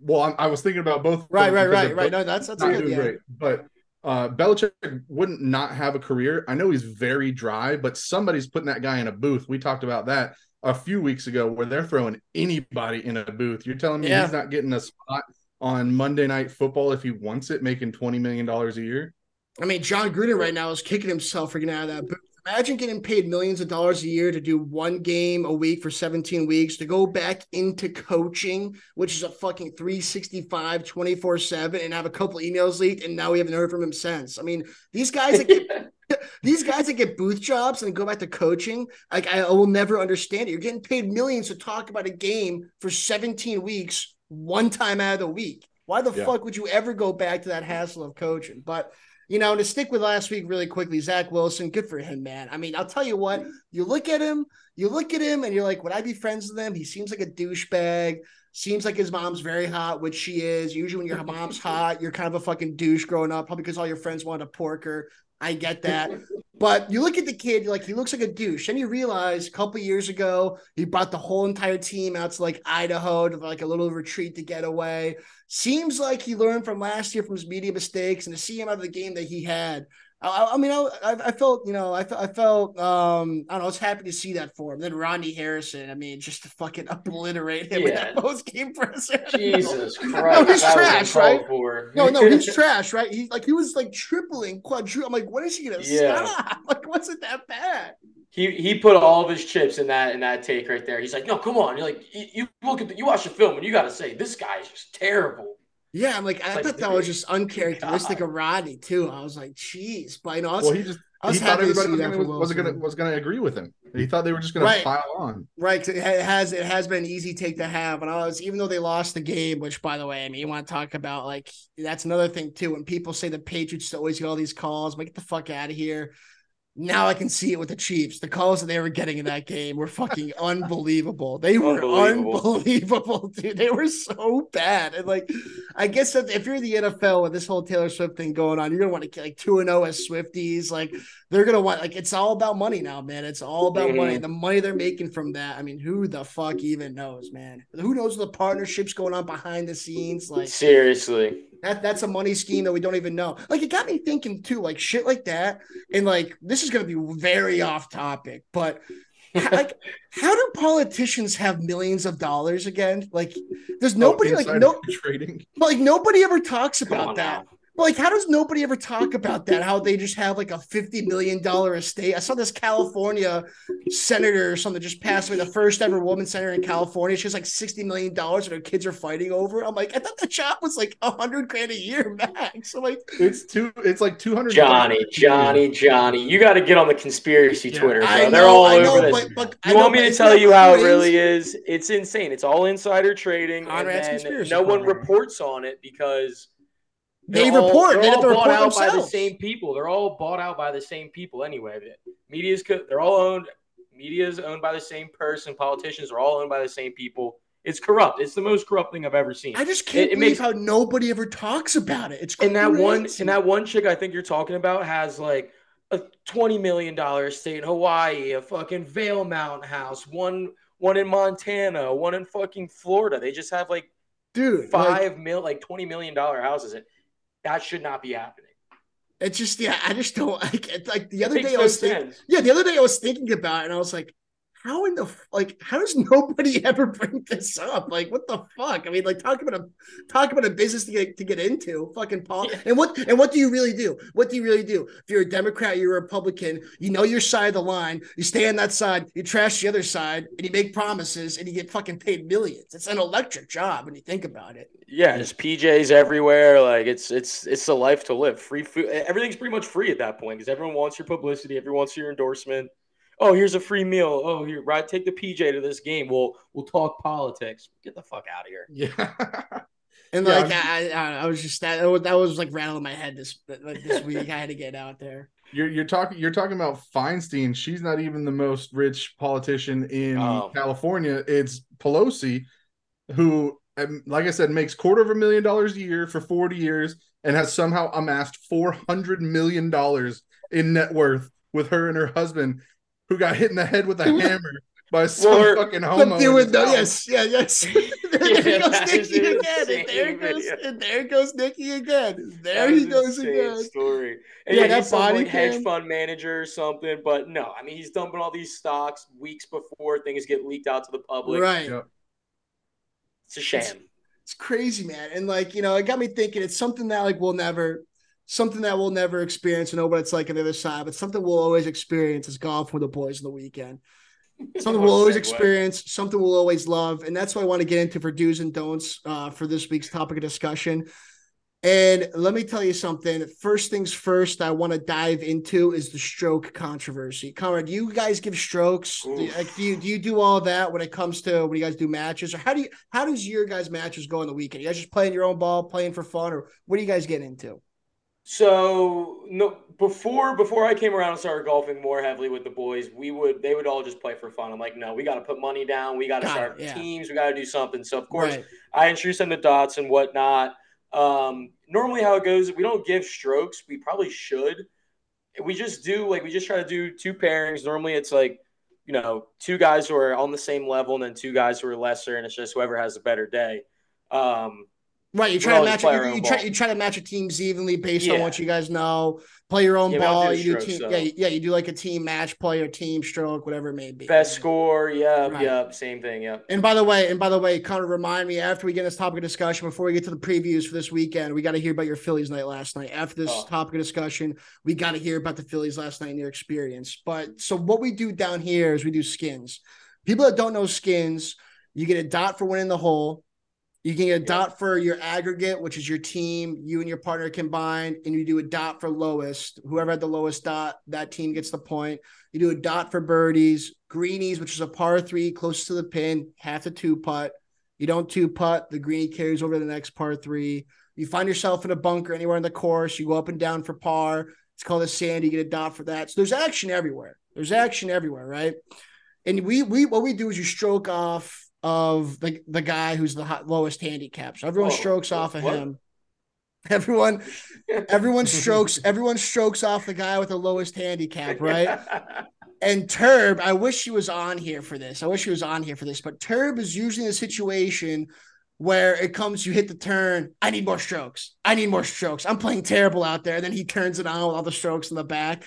Well, I'm, I was thinking about both. right, right, right, right. No, that's that's good. Yeah. great. But uh Belichick wouldn't not have a career. I know he's very dry, but somebody's putting that guy in a booth. We talked about that a few weeks ago where they're throwing anybody in a booth. You're telling me Yeah. he's not getting a spot on Monday night football if he wants it, making twenty million dollars a year? I mean, Jon Gruden right now is kicking himself for getting out of that booth. Imagine getting paid millions of dollars a year to do one game a week for 17 weeks, to go back into coaching, which is a fucking 365, 24 7, and have a couple emails leaked, and now we haven't heard from him since. I mean, these guys that get these guys that get booth jobs and go back to coaching, like I will never understand it. You're getting paid millions to talk about a game for 17 weeks, one time out of the week. Why the Yeah. fuck would you ever go back to that hassle of coaching? But you know, to stick with last week really quickly, Zach Wilson, good for him, man. I mean, I'll tell you what, you look at him, you look at him, and you're like, would I be friends with him? He seems like a douchebag. Seems like his mom's very hot, which she is. Usually, when your mom's hot, you're kind of a fucking douche growing up, probably because all your friends wanted to pork her. I get that. But you look at the kid, like he looks like a douche. And you realize a couple years ago, he brought the whole entire team out to like Idaho to like a little retreat to get away. Seems like he learned from last year from his media mistakes, and to see him out of the game that he had. I, I- mean, I, I felt, you know, I felt, I felt, um, I don't know, I was happy to see that for him. Then Rodney Harrison, I mean, just to fucking obliterate him with that Yeah. post game presser. Jesus Christ. No, he's trash, right? No, no, he's trash, right? He like he was like tripling, quadrupling. I'm like, what is he gonna Yeah. stop? Like, what's it that bad? He he put all of his chips in that in that take right there. He's like, no, come on. You're like, you, you look at the, you watch the film and you got to say this guy is just terrible. Yeah, I'm like, I Like, thought that was just oh uncharacteristic God. of Rodney too. I was like, jeez, but you know, I was, Well, he just he thought everybody was gonna, was gonna was gonna agree with him. He thought they were just gonna Right. pile on. Right, it it has it has been an easy take to have, and I was even though they lost the game, which by the way, I mean you want to talk about like that's another thing too. When people say the Patriots always get all these calls, I'm like get the fuck out of here. Now I can see it with the Chiefs. The calls that they were getting in that game were fucking unbelievable. They were Unbelievable. unbelievable, dude. They were so bad. And like, I guess that if you're the NFL with this whole Taylor Swift thing going on, you're gonna want to get like two and zero as Swifties. Like, they're gonna want like it's all about money now, man. It's all about Mhm. money. The money they're making from that. I mean, who the fuck even knows, man? Who knows the partnerships going on behind the scenes? Like Seriously. That that's a money scheme that we don't even know. Like it got me thinking too, like shit like that. And like this is gonna be very off topic, but like how do politicians have millions of dollars again? Like there's oh, nobody Oh, like no trading. like nobody ever talks about that. now. But like, how does nobody ever talk about that? How they just have like a fifty million dollar estate? I saw this California senator or something just passed away, the first ever woman senator in California. She has like sixty million dollars, and her kids are fighting over. it. I'm like, I thought the job was like a hundred grand a year max. I'm like, It's two. It's like two hundred. Johnny, Johnny, Johnny. You got to get on the conspiracy Yeah. Twitter, bro. I They're know, all I over know, this. but, but I You know, want me but to tell not you how it really is? It's insane. It's all insider trading, Conrad's and then conspiracy no one reports on it because They all- report. They're have all bought out by the same people. They're all bought out by the same people anyway. Media's they're all owned. Media is owned by the same person. Politicians are all owned by the same people. It's corrupt. It's the most corrupt thing I've ever seen. I just can't It- it believe makes- how nobody ever talks about it. It's and that one crazy. and that one chick I think you're talking about has like a twenty million dollar estate in Hawaii, a fucking Vail Mountain house, one one in Montana, one in fucking Florida. They just have like dude. like, five mil, like twenty million dollar houses. That should not be happening. it's just yeah. I just don't like. Like the other day I was thinking. Yeah, the other day I was thinking about it and I was like, how in the f- like how does nobody ever bring this up? Like, what the fuck? I mean, like talk about a talk about a business to get to get into. Fucking Paul. And what and what do you really do? What do you really do? If you're a Democrat, you're a Republican, you know your side of the line, you stay on that side, you trash the other side, and you make promises and you get fucking paid millions. It's an electric job when you think about it. Yeah, just PJs everywhere. Like it's it's it's a life to live. Free food. Everything's pretty much free at that point because everyone wants your publicity. Everyone wants your endorsement. Oh, here's a free meal. Oh, here, right, take the PJ to this game. We'll we'll talk politics. Get the fuck out of here. Yeah. And Yeah, like I, I, I was just that that was like rattling my head this like, this week. I had to get out there. You're you're talking you're talking about Feinstein. She's not even the most rich politician in Oh. California. It's Pelosi, who, um, like I said, makes quarter of a million dollars a year for 40 years and has somehow amassed 400 million dollars in net worth with her and her husband, who got hit in the head with a hammer by some Well, fucking homo. Some in dude no, yes, yeah, yes. there Yeah, goes that is Nikki an again. And there goes, video. and there goes Nikki again. There That he goes again. Story. And Yeah, yeah, that he's body like hedge fund manager or something. But no, I mean he's dumping all these stocks weeks before things get leaked out to the public. Right. Yep. It's a sham. It's crazy, man. And like, you know, it got me thinking it's something that like we'll never something that we'll never experience and know what it's like on the other side, but something we'll always experience is golf with the boys on the weekend. Something we'll always experience, something we'll always love. And that's what I want to get into for do's and don'ts uh, for this week's topic of discussion. And let me tell you something. First things first, I want to dive into is the stroke controversy. Conrad, do you guys give strokes? Do, Oof. like, do you do you do all that when it comes to when you guys do matches, or how do you how does your guys matches go on the weekend? You guys just playing your own ball, playing for fun, or what do you guys get into? So no, before before I came around and started golfing more heavily with the boys, we would they would all just play for fun. I'm like, no, we got to put money down. We got to start it, yeah. teams. We got to do something. So of course, Right. I introduce them to dots and whatnot. Um, normally, how it goes, we don't give strokes. We probably should. We just do like we just try to do two pairings. Normally, it's like you know two guys who are on the same level and then two guys who are lesser, and it's just whoever has a better day. Um, Right, you try to match play it. our You, you try you try to match your teams evenly based on what you guys know. Play your own Yeah, ball. do You do team, though. yeah, you- yeah. You do like a team match play or team stroke, whatever it may be. best score, yeah, Right. yeah, same thing, yeah. And by the way, and by the way, kind of remind me after we get this topic of discussion, before we get to the previews for this weekend, we got to hear about your Phillies night last night. After this Oh. topic of discussion, we got to hear about the Phillies last night and your experience. But so what we do down here is we do skins. People that don't know skins, you get a dot for winning the hole. You can get a dot for your aggregate, which is your team, you and your partner combined, and you do a dot for lowest. Whoever had the lowest dot, that team gets the point. You do a dot for birdies, greenies, which is a par three close to the pin, half a two putt. You don't two putt, the greenie carries over to the next par three. You find yourself in a bunker anywhere in the course, you go up and down for par. It's called a sand. You get a dot for that. So there's action everywhere. There's action everywhere, right? And we we what we do is you stroke off of the the guy who's the hot, lowest handicap. So everyone strokes off of what? him. Everyone, everyone strokes, everyone strokes off the guy with the lowest handicap, right? And Turb, I wish he was on here for this. I wish he was on here for this, but Turb is usually in a situation where it comes, you hit the turn. I need more strokes. I need more strokes. I'm playing terrible out there. And then he turns it on with all the strokes in the back.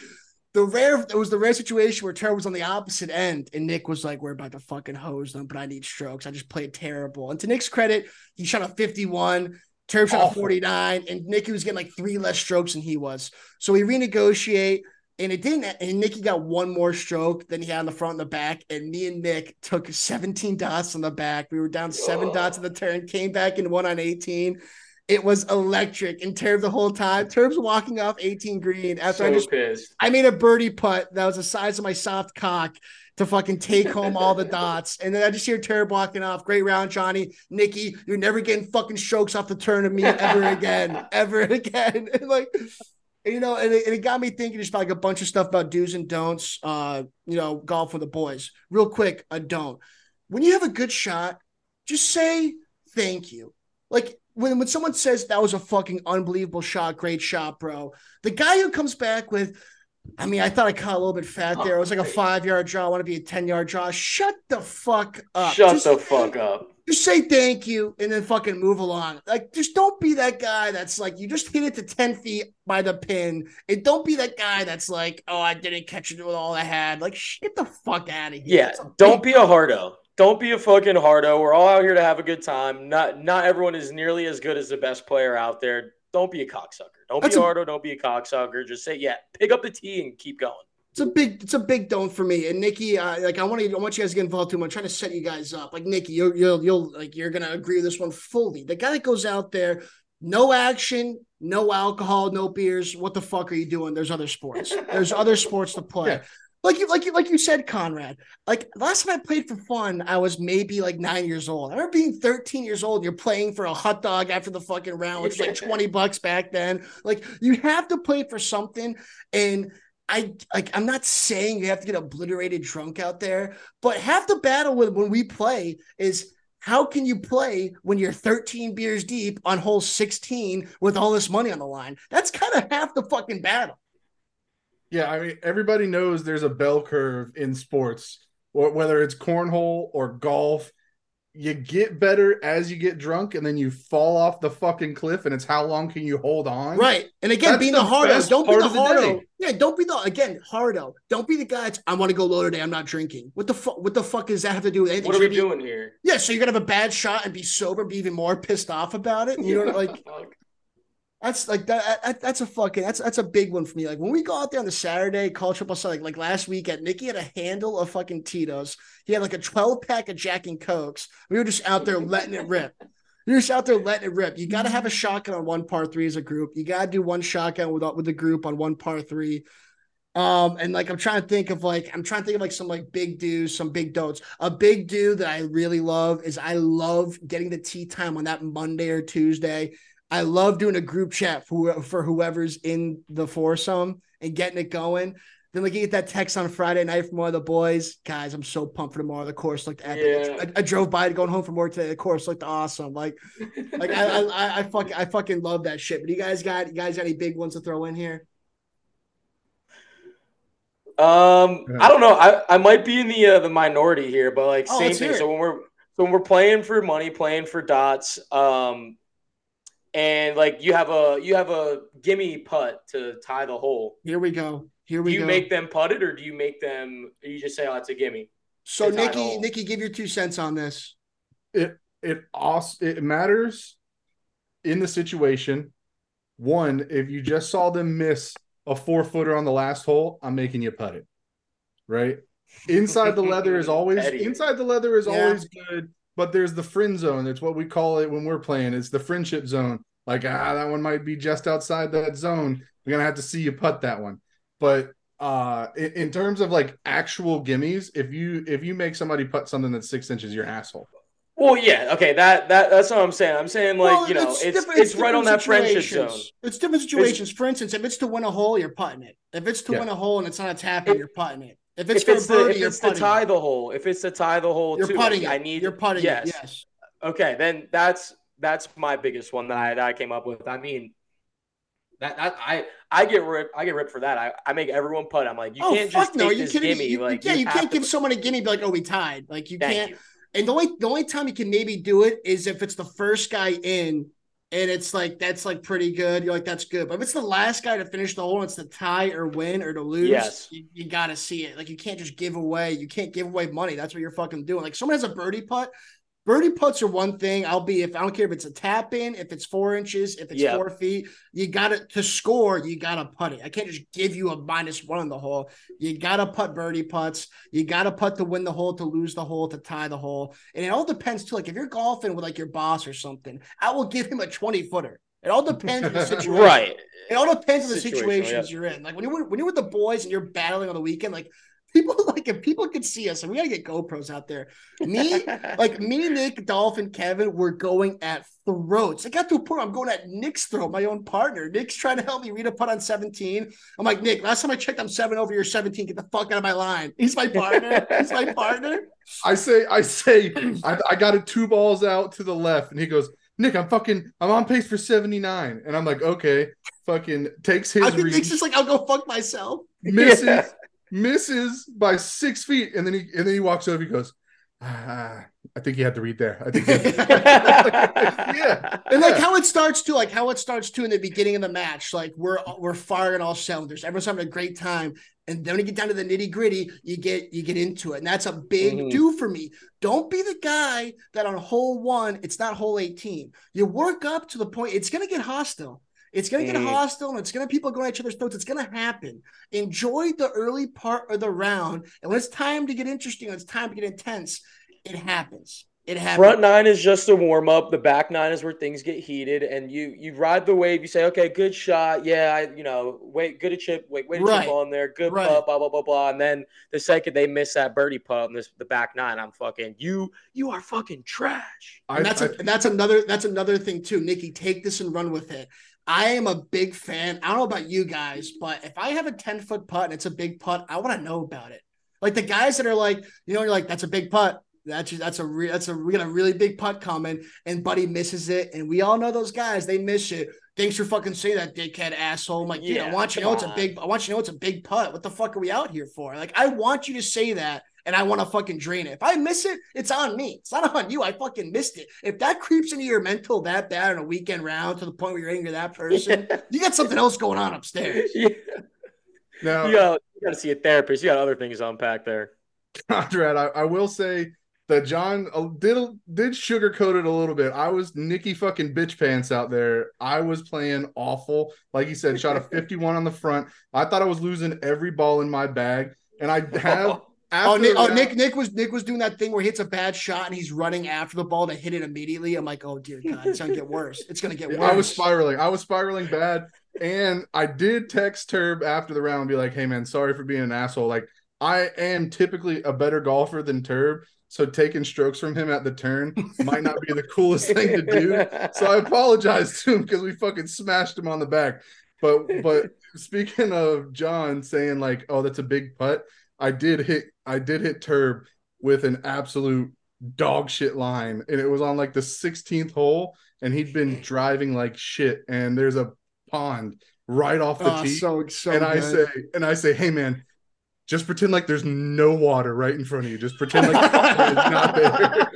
The rare, it was the rare situation where Turb was on the opposite end, and Nick was like, "We're about to fucking hose them, but I need strokes. I just played terrible." And to Nick's credit, he shot a 51. Turb shot a 49, and Nicky was getting like three less strokes than he was. So we renegotiate and it didn't. And Nicky got one more stroke than he had on the front and the back. And me and Nick took 17 dots on the back. We were down seven oh. dots in the turn, came back and won on 18. It was electric. And Terb the whole time. Terb's walking off 18 green after so I just pissed. I made a birdie putt that was the size of my soft cock to fucking take home all the dots. And then I just hear Terb walking off. Great round, Johnny. Nikki, you're never getting fucking strokes off the turn of me ever again. ever again. And like you know, and it, and it, got me thinking just like a bunch of stuff about do's and don'ts. Uh, you know, golf with the boys. Real quick, a don't. When you have a good shot, just say thank you. Like when when someone says that was a fucking unbelievable shot, great shot, bro. The guy who comes back with, I mean, I thought I caught a little bit fat there. It was like a oh, five yard draw. I want to be a ten yard draw. Shut the fuck up. Shut just, the fuck up just say thank you and then fucking move along. Like, just don't be that guy that's like, you just hit it to 10 feet by the pin. And don't be that guy that's like, oh, I didn't catch it with all I had. Like, get the fuck out of here. Yeah. Don't be a hardo. Don't be a fucking hardo. We're all out here to have a good time. Not not everyone is nearly as good as the best player out there. Don't be a cocksucker. Don't that's be a hardo. Don't be a cocksucker. Just say, yeah, pick up the tee and keep going it's a big it's a big don't for me. And Nikki, uh, like I want to I want you guys to get involved too. I'm trying to set you guys up. Like Nikki, you'll you'll you'll like you're gonna agree with this one fully. The guy that goes out there, no action, no alcohol, no beers. What the fuck are you doing? There's other sports. There's other sports to play. Yeah. Like you, like you, like you said, Conrad. Like last time I played for fun, I was maybe like nine years old. I remember being 13 years old. You're playing for a hot dog after the fucking round, which was like 20 bucks back then. Like you have to play for something, and I like I'm not saying you have to get obliterated drunk out there, but half the battle with when we play is how can you play when you're 13 beers deep on hole 16 with all this money on the line? That's kind of half the fucking battle. Yeah, I mean everybody knows there's a bell curve in sports, whether it's cornhole or golf. You get better as you get drunk and then you fall off the fucking cliff and it's how long can you hold on? Right and again That's being the, the hardo don't be the hardo yeah don't be the again hardo don't be the guy That's, i want to go low today i'm not drinking. What the fuck what the fuck does that have to do with anything? What are we doing here? Yeah so you're gonna have a bad shot and be sober be even more pissed off about it you know like that's like that, That's a fucking. That's that's a big one for me. Like when we go out there on the Saturday, call triple like like last weekend, Nicky had a handle of fucking Tito's. He had like a twelve pack of Jack and Cokes. We were just out there letting it rip. You're just out there letting it rip. You got to have a shotgun on one par three as a group. You got to do one shotgun with with the group on one par three. Um, and like I'm trying to think of like I'm trying to think of like some like big dudes, some big dotes. A big dude that I really love is I love getting the tee time on that Monday or Tuesday I love doing a group chat for for whoever's in the foursome and getting it going. Then like you get that text on Friday night from one of the boys. Guys, I'm so pumped for tomorrow. The course looked epic. Yeah. I, I, drove by to going home from work today. The course looked awesome. Like, like I, I, I fucking I fucking love that shit. But you guys got you guys got any big ones to throw in here? Um, I don't know. I, I might be in the uh, the minority here, but like oh, same thing. So when we're so when we're playing for money, playing for dots, um, and like you have a you have a gimme putt to tie the hole. Here we go. Here we go. do you go. make them putt it or do you make them you just say oh it's a gimme? So Nikki, Nikki, give your two cents on this. It it also it matters in the situation. One, if you just saw them miss a four footer on the last hole, I'm making you putt it. Right? Inside the leather is always inside the leather is yeah. always good but there's the friend zone. It's what we call it when we're playing. It's the friendship zone. Like, ah, that one might be just outside that zone. We're gonna have to see you putt that one. But uh in, in terms of like actual gimmies, if you if you make somebody putt something that's six inches, you're an asshole. Well, yeah, okay, that that that's what I'm saying. I'm saying like well, you know, it's it's, it's right on that friendship zone. It's different situations. It's, For instance, if it's to win a hole, you're putting it. If it's to yeah. win a hole and it's not a tap in, you're putting it. If it's, if it's, the, if it's to tie the hole, if it's to tie the hole, you're too, putting it. I need you're putting yes. it. Yes. Okay, then that's that's my biggest one that I that I came up with. I mean, That, that I I get ripped. I get ripped for that. I, I make everyone putt. I'm like, you oh can't just no! take You this can't. gimme. You, like, yeah, you, have can't give someone a gimme. Be like, oh, we tied. Like you Thank can't. you. And the only the only time you can maybe do it is if it's the first guy in, and it's like that's like pretty good. You're like that's good. But if it's the last guy to finish the hole, and it's to tie or win or to lose. Yes. you, you got to see it. Like you can't just give away. You can't give away money. That's what you're fucking doing. Like someone has a birdie putt. Birdie putts are one thing. I'll be if I don't care if it's a tap in, if it's four inches, if it's Yeah. four feet. You got to to score. You got to putt it. I can't just give you a minus one on the hole. You got to putt birdie putts. You got to putt to win the hole, to lose the hole, to tie the hole. And it all depends too. Like if you're golfing with like your boss or something, I will give him a 20 footer. It all depends on the situation. Right. It all depends on the situations you're in. Like when you're when you're with the boys and you're battling on the weekend, like people like if people could see us, and we gotta get GoPros out there. Me, like me, Nick, Dolph, and Kevin were going at throats. I got to a point I'm going at Nick's throat, my own partner. Nick's trying to help me read a putt on 17. I'm like, Nick, last time I checked, I'm seven over your 17. Get the fuck out of my line. He's my partner. He's my partner. I say, I say, I, I got it two balls out to the left, and he goes, Nick, I'm fucking, I'm on pace for 79. And I'm like, okay, fucking takes his I think reach, Nick's just like, I'll go fuck myself. misses, Yeah. Misses by six feet, and then he and then he walks over. He goes, ah, I think he had to read there. I think, to-" yeah, And like Yeah. how it starts too, like how it starts too in the beginning of the match, like we're we're firing all cylinders. Everyone's having a great time, and then when you get down to the nitty gritty, you get you get into it, and that's a big Mhm. do for me. Don't be the guy that on hole one, it's not hole eighteen. You work up to the point; it's gonna get hostile. It's gonna get Mhm. hostile, and it's gonna people going at each other's throats. It's gonna happen. Enjoy the early part of the round, and when it's time to get interesting, when it's time to get intense, it happens. It happens. Front nine is just a warm up. The back nine is where things get heated, and you you ride the wave. You say, okay, good shot. Yeah, I, you know, wait, good to chip. Wait, wait to Right. chip on there. Good Right. putt. Blah blah blah blah. And then the second they miss that birdie putt on this the back nine, I'm fucking you. You are fucking trash. I, and that's I- a, and that's another that's another thing too. Nikki, take this and run with it. I am a big fan. I don't know about you guys, but if I have a 10 foot putt and it's a big putt, I want to know about it. Like the guys that are like, you know, you're like, that's a big putt. That's that's a re- that's a we got a really big putt coming, and Buddy misses it, and we all know those guys. They miss it. Thanks for fucking saying that, dickhead asshole. I'm like, dude, I want you to know it's a big. I want you to know it's a big putt. What the fuck are we out here for? Like, I want you to say that, and I want to fucking drain it. If I miss it, it's on me. It's not on you. I fucking missed it. If that creeps into your mental that bad on a weekend round to the point where you're angry at that person, you got something else going on upstairs. yeah. now, You got you got to see a therapist. You got other things to unpack there. Conrad, I, I will say that John uh, did did sugarcoat it a little bit. I was Nicky fucking bitch pants out there. I was playing awful. Like he said, shot a 51 on the front. I thought I was losing every ball in my bag. And I have after Oh, Nick, oh, Nick, Nick was Nick was doing that thing where he hits a bad shot and he's running after the ball to hit it immediately. I'm like, oh dear God, it's gonna get worse. It's gonna get worse. I was spiraling. I was spiraling bad. And I did text Turb after the round and be like, hey man, sorry for being an asshole. Like I am typically a better golfer than Turb. So taking strokes from him at the turn might not be the coolest thing to do. So I apologize to him because we fucking smashed him on the back. But but speaking of John saying like, oh, that's a big putt, I did hit I did hit Turb with an absolute dog shit line. And it was on like the 16th hole, and he'd been driving like shit. And there's a pond right off the Oh, tee. so so and I say, and I say, hey man, just pretend like there's no water right in front of you. Just pretend like the water is not there.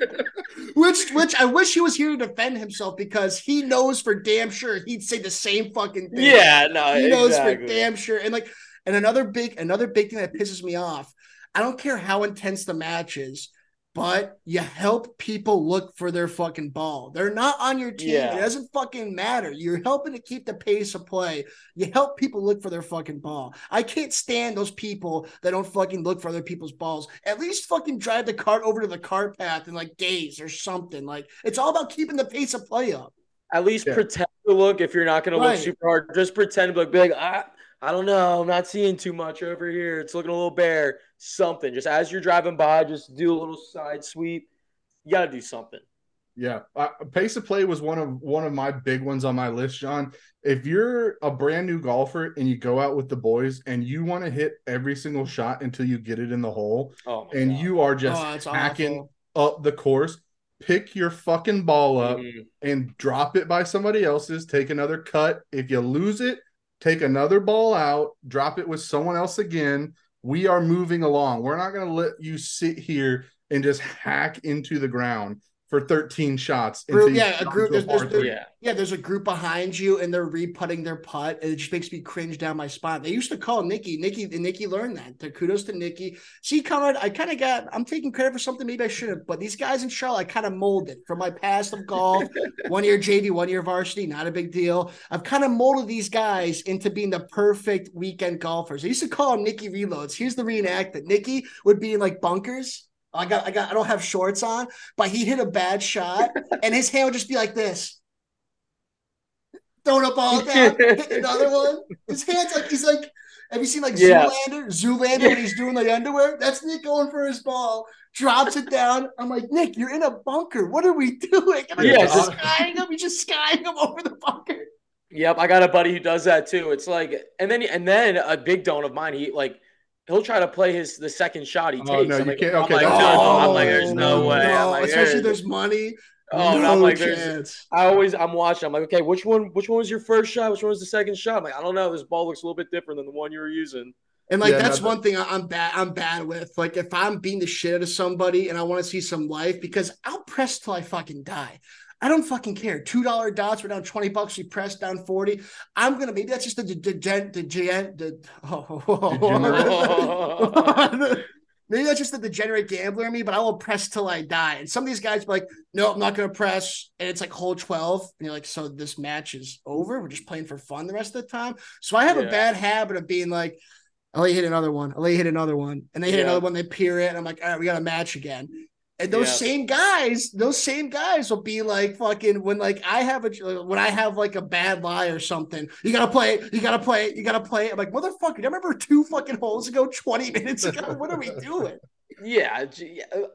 Which, which I wish he was here to defend himself because he knows for damn sure he'd say the same fucking thing. yeah, no, he knows for damn sure. And like, and another big, another big thing that pisses me off. I don't care how intense the match is, but you help people look for their fucking ball. They're not on your team. Yeah. It doesn't fucking matter. You're helping to keep the pace of play. You help people look for their fucking ball. I can't stand those people that don't fucking look for other people's balls. At least fucking drive the cart over to the cart path and like gaze or something. Like it's all about keeping the pace of play up. At least Yeah. pretend to look if you're not going to look super hard. Just pretend to look big. I, I don't know. I'm not seeing too much over here. It's looking a little bare. Something. Just as you're driving by, just do a little side sweep. You got to do something. Yeah, uh, pace of play was one of one of my big ones on my list, John. If you're a brand new golfer and you go out with the boys and you want to hit every single shot until you get it in the hole, Oh and God. you are just oh, hacking awful. up the course, pick your fucking ball up Mhm. and drop it by somebody else's. Take another cut. If you lose it, take another ball out, drop it with someone else again. We are moving along. We're not going to let you sit here and just hack into the ground for 13 shots. Group, yeah, a group. There's, there's, there's, yeah. yeah, there's a group behind you, and they're re-putting their putt, and it just makes me cringe down my spine. They used to call Nikki, Nikki, and Nikki learned that. To kudos to Nikki. See, Conrad, I kind of got. I'm taking credit for something maybe I should have, but these guys in Charlotte, I kind of molded from my past of golf. one year JV, one year varsity, not a big deal. I've kind of molded these guys into being the perfect weekend golfers. I used to call them Nikki reloads. Here's the reenactment: Nikki would be in like bunkers I got, I got, I don't have shorts on, but he hit a bad shot, and his hand would just be like this, throwing a ball down, hit another one. His hands like he's like, have you seen like yeah. Zoolander? Zoolander when he's doing the underwear. That's Nick going for his ball, drops it down. I'm like, Nick, you're in a bunker. What are we doing? And I'm yeah, just skying him. He's just skying him over the bunker. Yep, I got a buddy who does that too. It's like, and then and then a big don of mine. He like he'll try to play his the second shot he oh, takes. Oh, no, I'm you like, can't. I'm Okay, like, oh, I'm like, there's no, no way. No. Like, Especially there's money. Oh, no I'm like, chance. I always I'm watching. I'm like, okay, which one? Which one was your first shot? Which one was the second shot? I'm like, I don't know. This ball looks a little bit different than the one you were using. And like yeah, that's one thing I'm bad. I'm bad with. Like if I'm beating the shit out of somebody and I want to see some life, because I'll press till I fucking die. I don't fucking care. Two dollar dots. We're down twenty bucks. We press down forty. I'm gonna. Maybe that's just the the the, the, the maybe that's just the degenerate gambler in me. But I will press till I die. And some of these guys be like, no, I'm not gonna press. And it's like hole twelve, and you're like, so this match is over. We're just playing for fun the rest of the time. So I have yeah. a bad habit of being like. I'll let you hit another one. I'll let you hit another one. And they hit yeah. another one, they peer it. And I'm like, all right, we got a match again. And those yeah. same guys, those same guys will be like fucking when like I have a when I have like a bad lie or something. You gotta play it. You gotta play it. You gotta play it. I'm like motherfucker. I remember two fucking holes ago, twenty minutes ago. What are we doing? Yeah,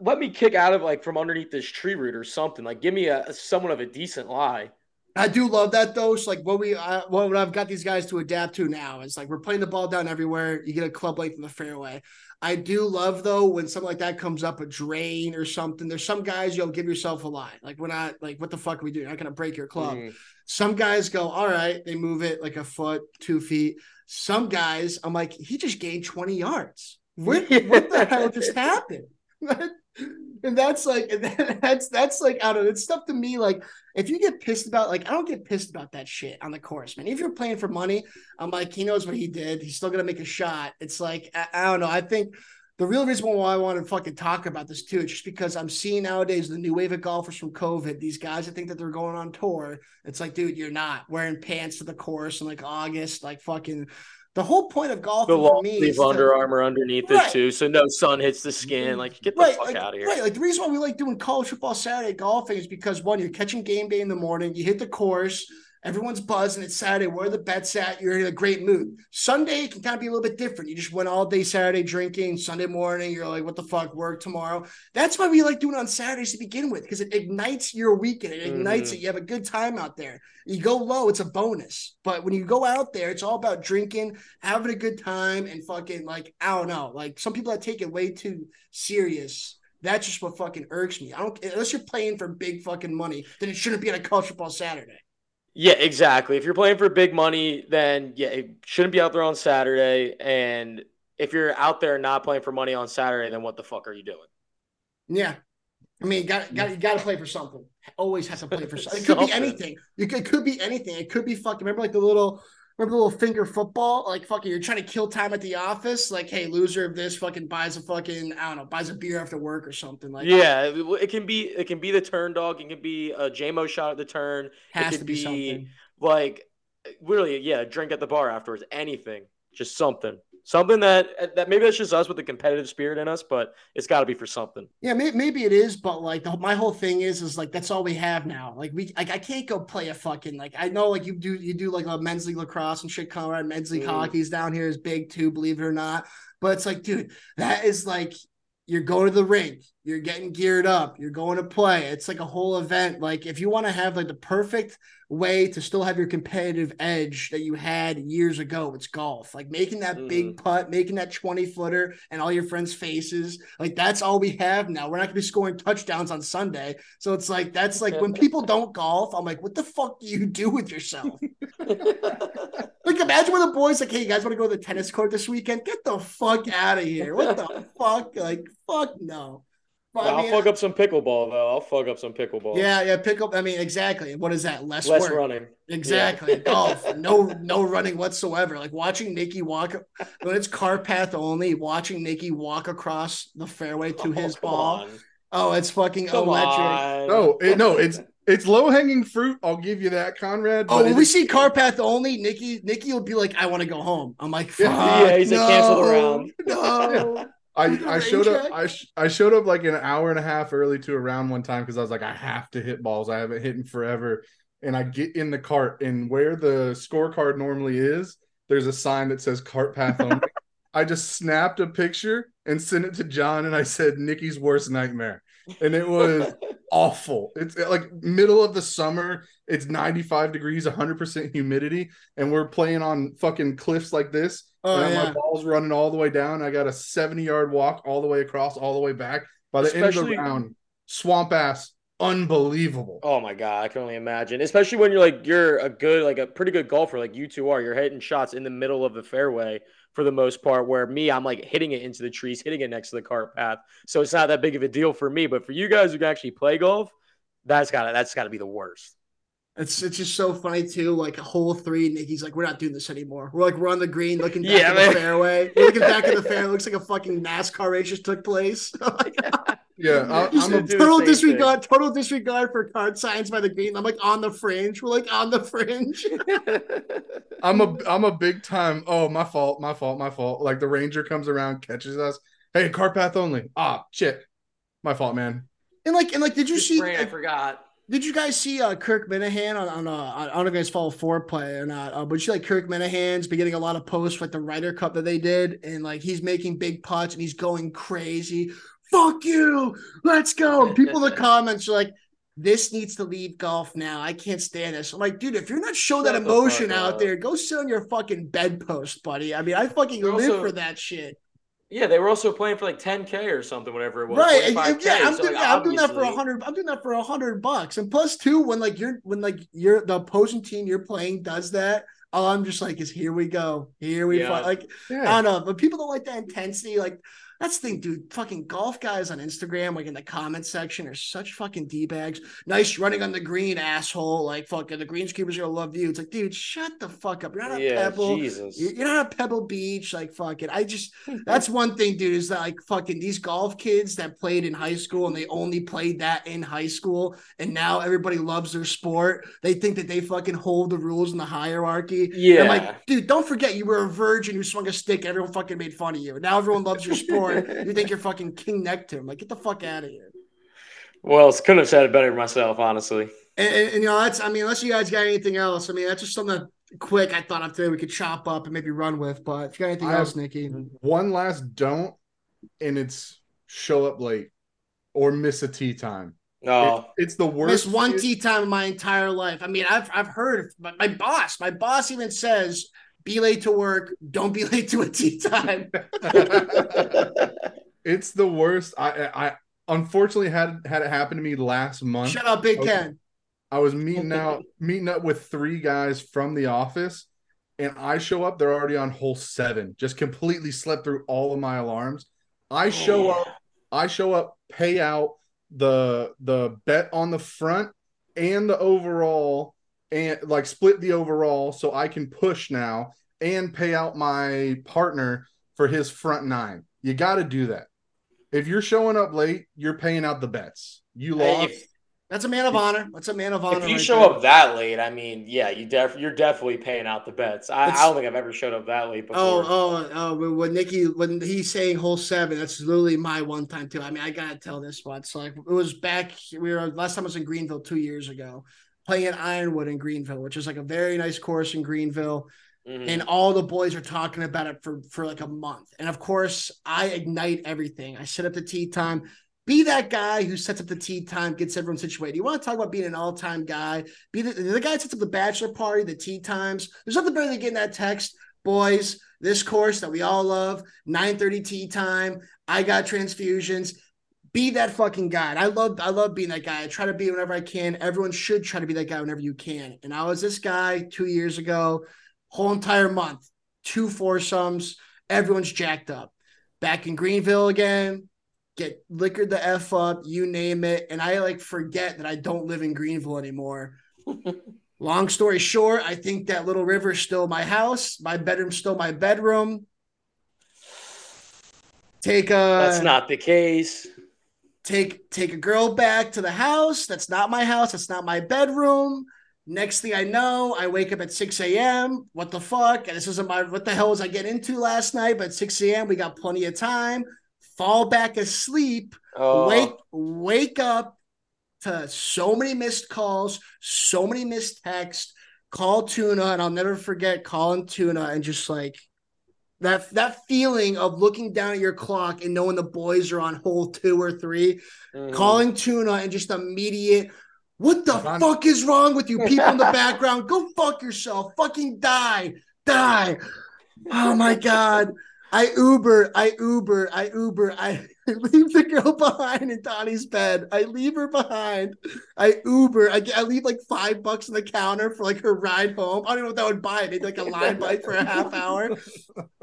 let me kick out of like from underneath this tree root or something. Like, give me a somewhat of a decent lie. I do love that though. So like what we uh, what I've got these guys to adapt to now is like we're playing the ball down everywhere. You get a club length in the fairway. I do love though when something like that comes up, a drain or something. There's some guys you'll give yourself a line. Like we're not like what the fuck are we doing? You're not gonna break your club. Mm. Some guys go, all right, they move it like a foot, two feet. Some guys, I'm like, he just gained 20 yards. What, what the hell just happened? and that's like that's that's like don't know. It's stuff to me like if you get pissed about like I don't get pissed about that shit on the course, man. If you're playing for money, I'm like he knows what he did. He's still gonna make a shot. It's like I, I don't know. I think the real reason why I want to fucking talk about this too is just because I'm seeing nowadays the new wave of golfers from COVID. These guys that think that they're going on tour. It's like, dude, you're not wearing pants to the course in like August, like fucking the whole point of golf the long sleeve Under to, Armour underneath right. it too, so no sun hits the skin. Like get the right, fuck like, out of here. Right, like the reason why we like doing college football Saturday golfing is because one, you're catching game day in the morning, you hit the course, Everyone's buzzing. It's Saturday. Where the bets at? You're in a great mood. Sunday can kind of be a little bit different. You just went all day Saturday drinking. Sunday morning, you're like, what the fuck? Work tomorrow. That's why we like doing on Saturdays to begin with because it ignites your weekend. It ignites mm-hmm. it. You have a good time out there. You go low, it's a bonus. But when you go out there, it's all about drinking, having a good time, and fucking like I don't know. Like some people that take it way too serious that's just what fucking irks me. I don't unless you're playing for big fucking money, then it shouldn't be on a college football Saturday. Yeah, exactly. If you're playing for big money, then yeah, it shouldn't be out there on Saturday. And if you're out there not playing for money on Saturday, then what the fuck are you doing? Yeah. I mean, got got you got to play for something. Always have to play for something. It could be anything. It could, it could be anything. It could be fucking. Remember, like the little Remember the little finger football? Like fucking, you're trying to kill time at the office. Like, hey, loser of this fucking buys a fucking I don't know, buys a beer after work or something like. Yeah, oh. that. it can be. It can be the turn dog. It can be a JMO shot at the turn. Has it to be, be something. like really, yeah, drink at the bar afterwards. Anything, just something something that that maybe that's just us with the competitive spirit in us, but it's got to be for something. Yeah, maybe, maybe it is, but like the, my whole thing is is like that's all we have now. Like we, like I can't go play a fucking like I know like you do you do like a men's league lacrosse and shit. Colorado men's league mm. hockey's down here is big too, believe it or not. But it's like, dude, that is like you're going to the rink, you're getting geared up, you're going to play. It's like a whole event. Like if you want to have like the perfect way to still have your competitive edge that you had years ago, it's golf. Like making that mm. big putt, making that 20 footer and all your friends' faces. Like that's all we have now. We're not gonna be scoring touchdowns on Sunday. So it's like that's like when people don't golf, I'm like, what the fuck do you do with yourself? like imagine when the boys like, hey, you guys want to go to the tennis court this weekend? Get the fuck out of here. What the fuck? Like, fuck no. But, I'll I mean, fuck up some pickleball though. I'll fuck up some pickleball. Yeah, yeah, pickle. I mean, exactly. What is that? Less less work. running. Exactly. Yeah. Oh, Golf. No, no running whatsoever. Like watching Nikki walk when it's car path only. Watching Nikki walk across the fairway to oh, his ball. On. Oh, it's fucking come electric. On. No, it, no, it's it's low hanging fruit. I'll give you that, Conrad. Oh, when we see car path only, Nikki, Nikki will be like, "I want to go home." I'm like, yeah, he's no, like, cancel the round. No. I, I showed up I, sh- I showed up like an hour and a half early to a round one time because I was like I have to hit balls I haven't hit in forever and I get in the cart and where the scorecard normally is there's a sign that says cart path only I just snapped a picture and sent it to John and I said Nikki's worst nightmare and it was awful it's like middle of the summer it's 95 degrees 100% humidity and we're playing on fucking cliffs like this Oh, and yeah. my ball's running all the way down. I got a 70 yard walk all the way across, all the way back. By the Especially, end of the round, swamp ass, unbelievable. Oh my god, I can only imagine. Especially when you're like you're a good, like a pretty good golfer, like you two are. You're hitting shots in the middle of the fairway for the most part. Where me, I'm like hitting it into the trees, hitting it next to the cart path. So it's not that big of a deal for me. But for you guys who can actually play golf, that's gotta that's gotta be the worst. It's it's just so funny too. Like hole three, Nikki's like, we're not doing this anymore. We're like, we're on the green, looking back yeah, at man. the fairway. We're looking back at the fairway. It looks like a fucking NASCAR race just took place. yeah, I, am a total disregard. Thing. Total disregard for card signs by the green. I'm like on the fringe. We're like on the fringe. I'm a I'm a big time. Oh, my fault. My fault. My fault. Like the ranger comes around, catches us. Hey, car path only. Ah, shit. My fault, man. And like and like, did you see? Brain, I forgot did you guys see uh, Kirk Minihane on, on uh, I don't know if you guys follow Fore Play or not, uh, but you like Kirk Minihane's been getting a lot of posts like the Ryder Cup that they did, and like he's making big putts and he's going crazy. Fuck you, let's go. And people in the comments are like, this needs to leave golf now. I can't stand this. I'm like, dude, if you're not showing that emotion the out there, go sit on your fucking bedpost, buddy. I mean, I fucking They're live also, for that shit. Yeah, they were also playing for like 10k or something, whatever it was. Right? Yeah, I'm, so doing, like, yeah I'm doing that for a hundred. I'm doing that for a hundred bucks, and plus two when like you're when like you're the opposing team you're playing does that. Oh, I'm just like, is here we go, here we yeah. like. Yeah. I don't know, but people don't like that intensity. Like that's the thing, dude. Fucking golf guys on Instagram, like in the comment section, are such fucking d bags. Nice running on the green, asshole. Like fucking the greenskeepers are gonna love you. It's like, dude, shut the fuck up. You're not a yeah, Pebble. Jesus. You're not a Pebble Beach. Like fucking. I just that's one thing, dude. Is that like fucking these golf kids that played in high school and they only played that in high school, and now everybody loves their sport. They think that they fucking hold the rules in the hierarchy. Yeah. I'm like, dude, don't forget you were a virgin who swung a stick. Everyone fucking made fun of you. Now everyone loves your sport. You think you're fucking King Nectar. I'm like, get the fuck out of here. Well, couldn't have said it better myself, honestly. And, and, and, you know, that's I mean, unless you guys got anything else, I mean, that's just something quick I thought of today we could chop up and maybe run with. But if you got anything I else, Nikki, one last don't, and it's show up late or miss a tee time. No, it, it's the worst. Miss one tee time in my entire life. I mean, I've I've heard my, my boss. My boss even says be late to work. Don't be late to a tee time. it's the worst. I I unfortunately had had it happen to me last month. Shut up, Big Ken. I was meeting out meeting up with three guys from the office, and I show up. They're already on hole seven. Just completely slept through all of my alarms. I oh, show oh. up. I show up. Pay out the the bet on the front and the overall and like split the overall so I can push now and pay out my partner for his front nine. You got to do that. If you're showing up late, you're paying out the bets. You lost. If, that's a man of honor. That's a man of honor. If you right show there. up that late, I mean, yeah, you def you're definitely paying out the bets. I, I, don't think I've ever showed up that late oh, before. Oh, oh, oh! When Nikki, when he's saying hole seven, that's literally my one time too. I mean, I gotta tell this one. So like, it was back. We were last time I was in Greenville two years ago, playing Ironwood in Greenville, which is like a very nice course in Greenville. Mm-hmm. And all the boys are talking about it for, for like a month. And of course, I ignite everything. I set up the tee time. Be that guy who sets up the tee time, gets everyone situated. You want to talk about being an all-time guy? Be the, the guy that sets up the bachelor party, the tee times. There's nothing better than getting that text, boys. This course that we all love, 9:30 tee time. I got transfusions be that fucking guy. And I love I love being that guy. I try to be whenever I can. Everyone should try to be that guy whenever you can. And I was this guy two years ago, whole entire month, two foursomes. Everyone's jacked up. Back in Greenville again, get liquored the F up, you name it. And I like forget that I don't live in Greenville anymore. Long story short, I think that Little River's still my house. My bedroom's still my bedroom. Take a. That's not the case take take a girl back to the house. That's not my house. That's not my bedroom. Next thing I know, I wake up at 6 a.m. What the fuck? And this isn't my what the hell was I getting into last night? But 6 a.m. we got plenty of time. Fall back asleep. Oh. Wake wake up to so many missed calls, so many missed texts. Call Tuna, and I'll never forget calling Tuna and just like that that feeling of looking down at your clock and knowing the boys are on hole two or 3 mm. calling tuna and just immediate what the fuck is wrong with you people in the background? Go fuck yourself. Fucking die. Die. Oh my god I Uber, I Uber, I Uber, I leave the girl behind in Donnie's bed. I leave her behind. I Uber, I, I leave like five bucks on the counter for like her ride home. I don't know what that would buy. Maybe like a Lime bike for a half hour.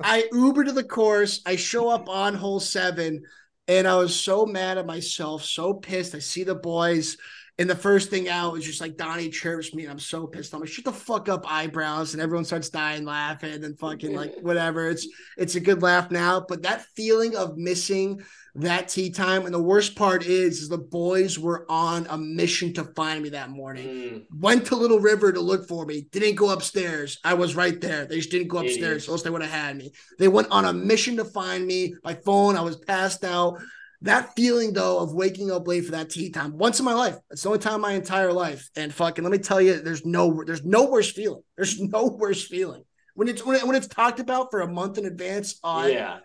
I Uber to the course. I show up on hole seven, and I was so mad at myself, so pissed. I see the boys. And the first thing out is just like Donnie chirps me, and I'm so pissed. I'm like, shut the fuck up, eyebrows, and everyone starts dying laughing and fucking like whatever. It's it's a good laugh now, but that feeling of missing that tee time, and the worst part is, is the boys were on a mission to find me that morning. Mm. Went to Little River to look for me. Didn't go upstairs. I was right there. They just didn't go upstairs, else they would have had me. They went on a mission to find me. by phone, I was passed out. That feeling though of waking up late for that tee time once in my life. It's the only time in my entire life. And fucking let me tell you, there's no there's no worse feeling. There's no worse feeling. When it's when, it, when it's talked about for a month in advance, uh, yeah.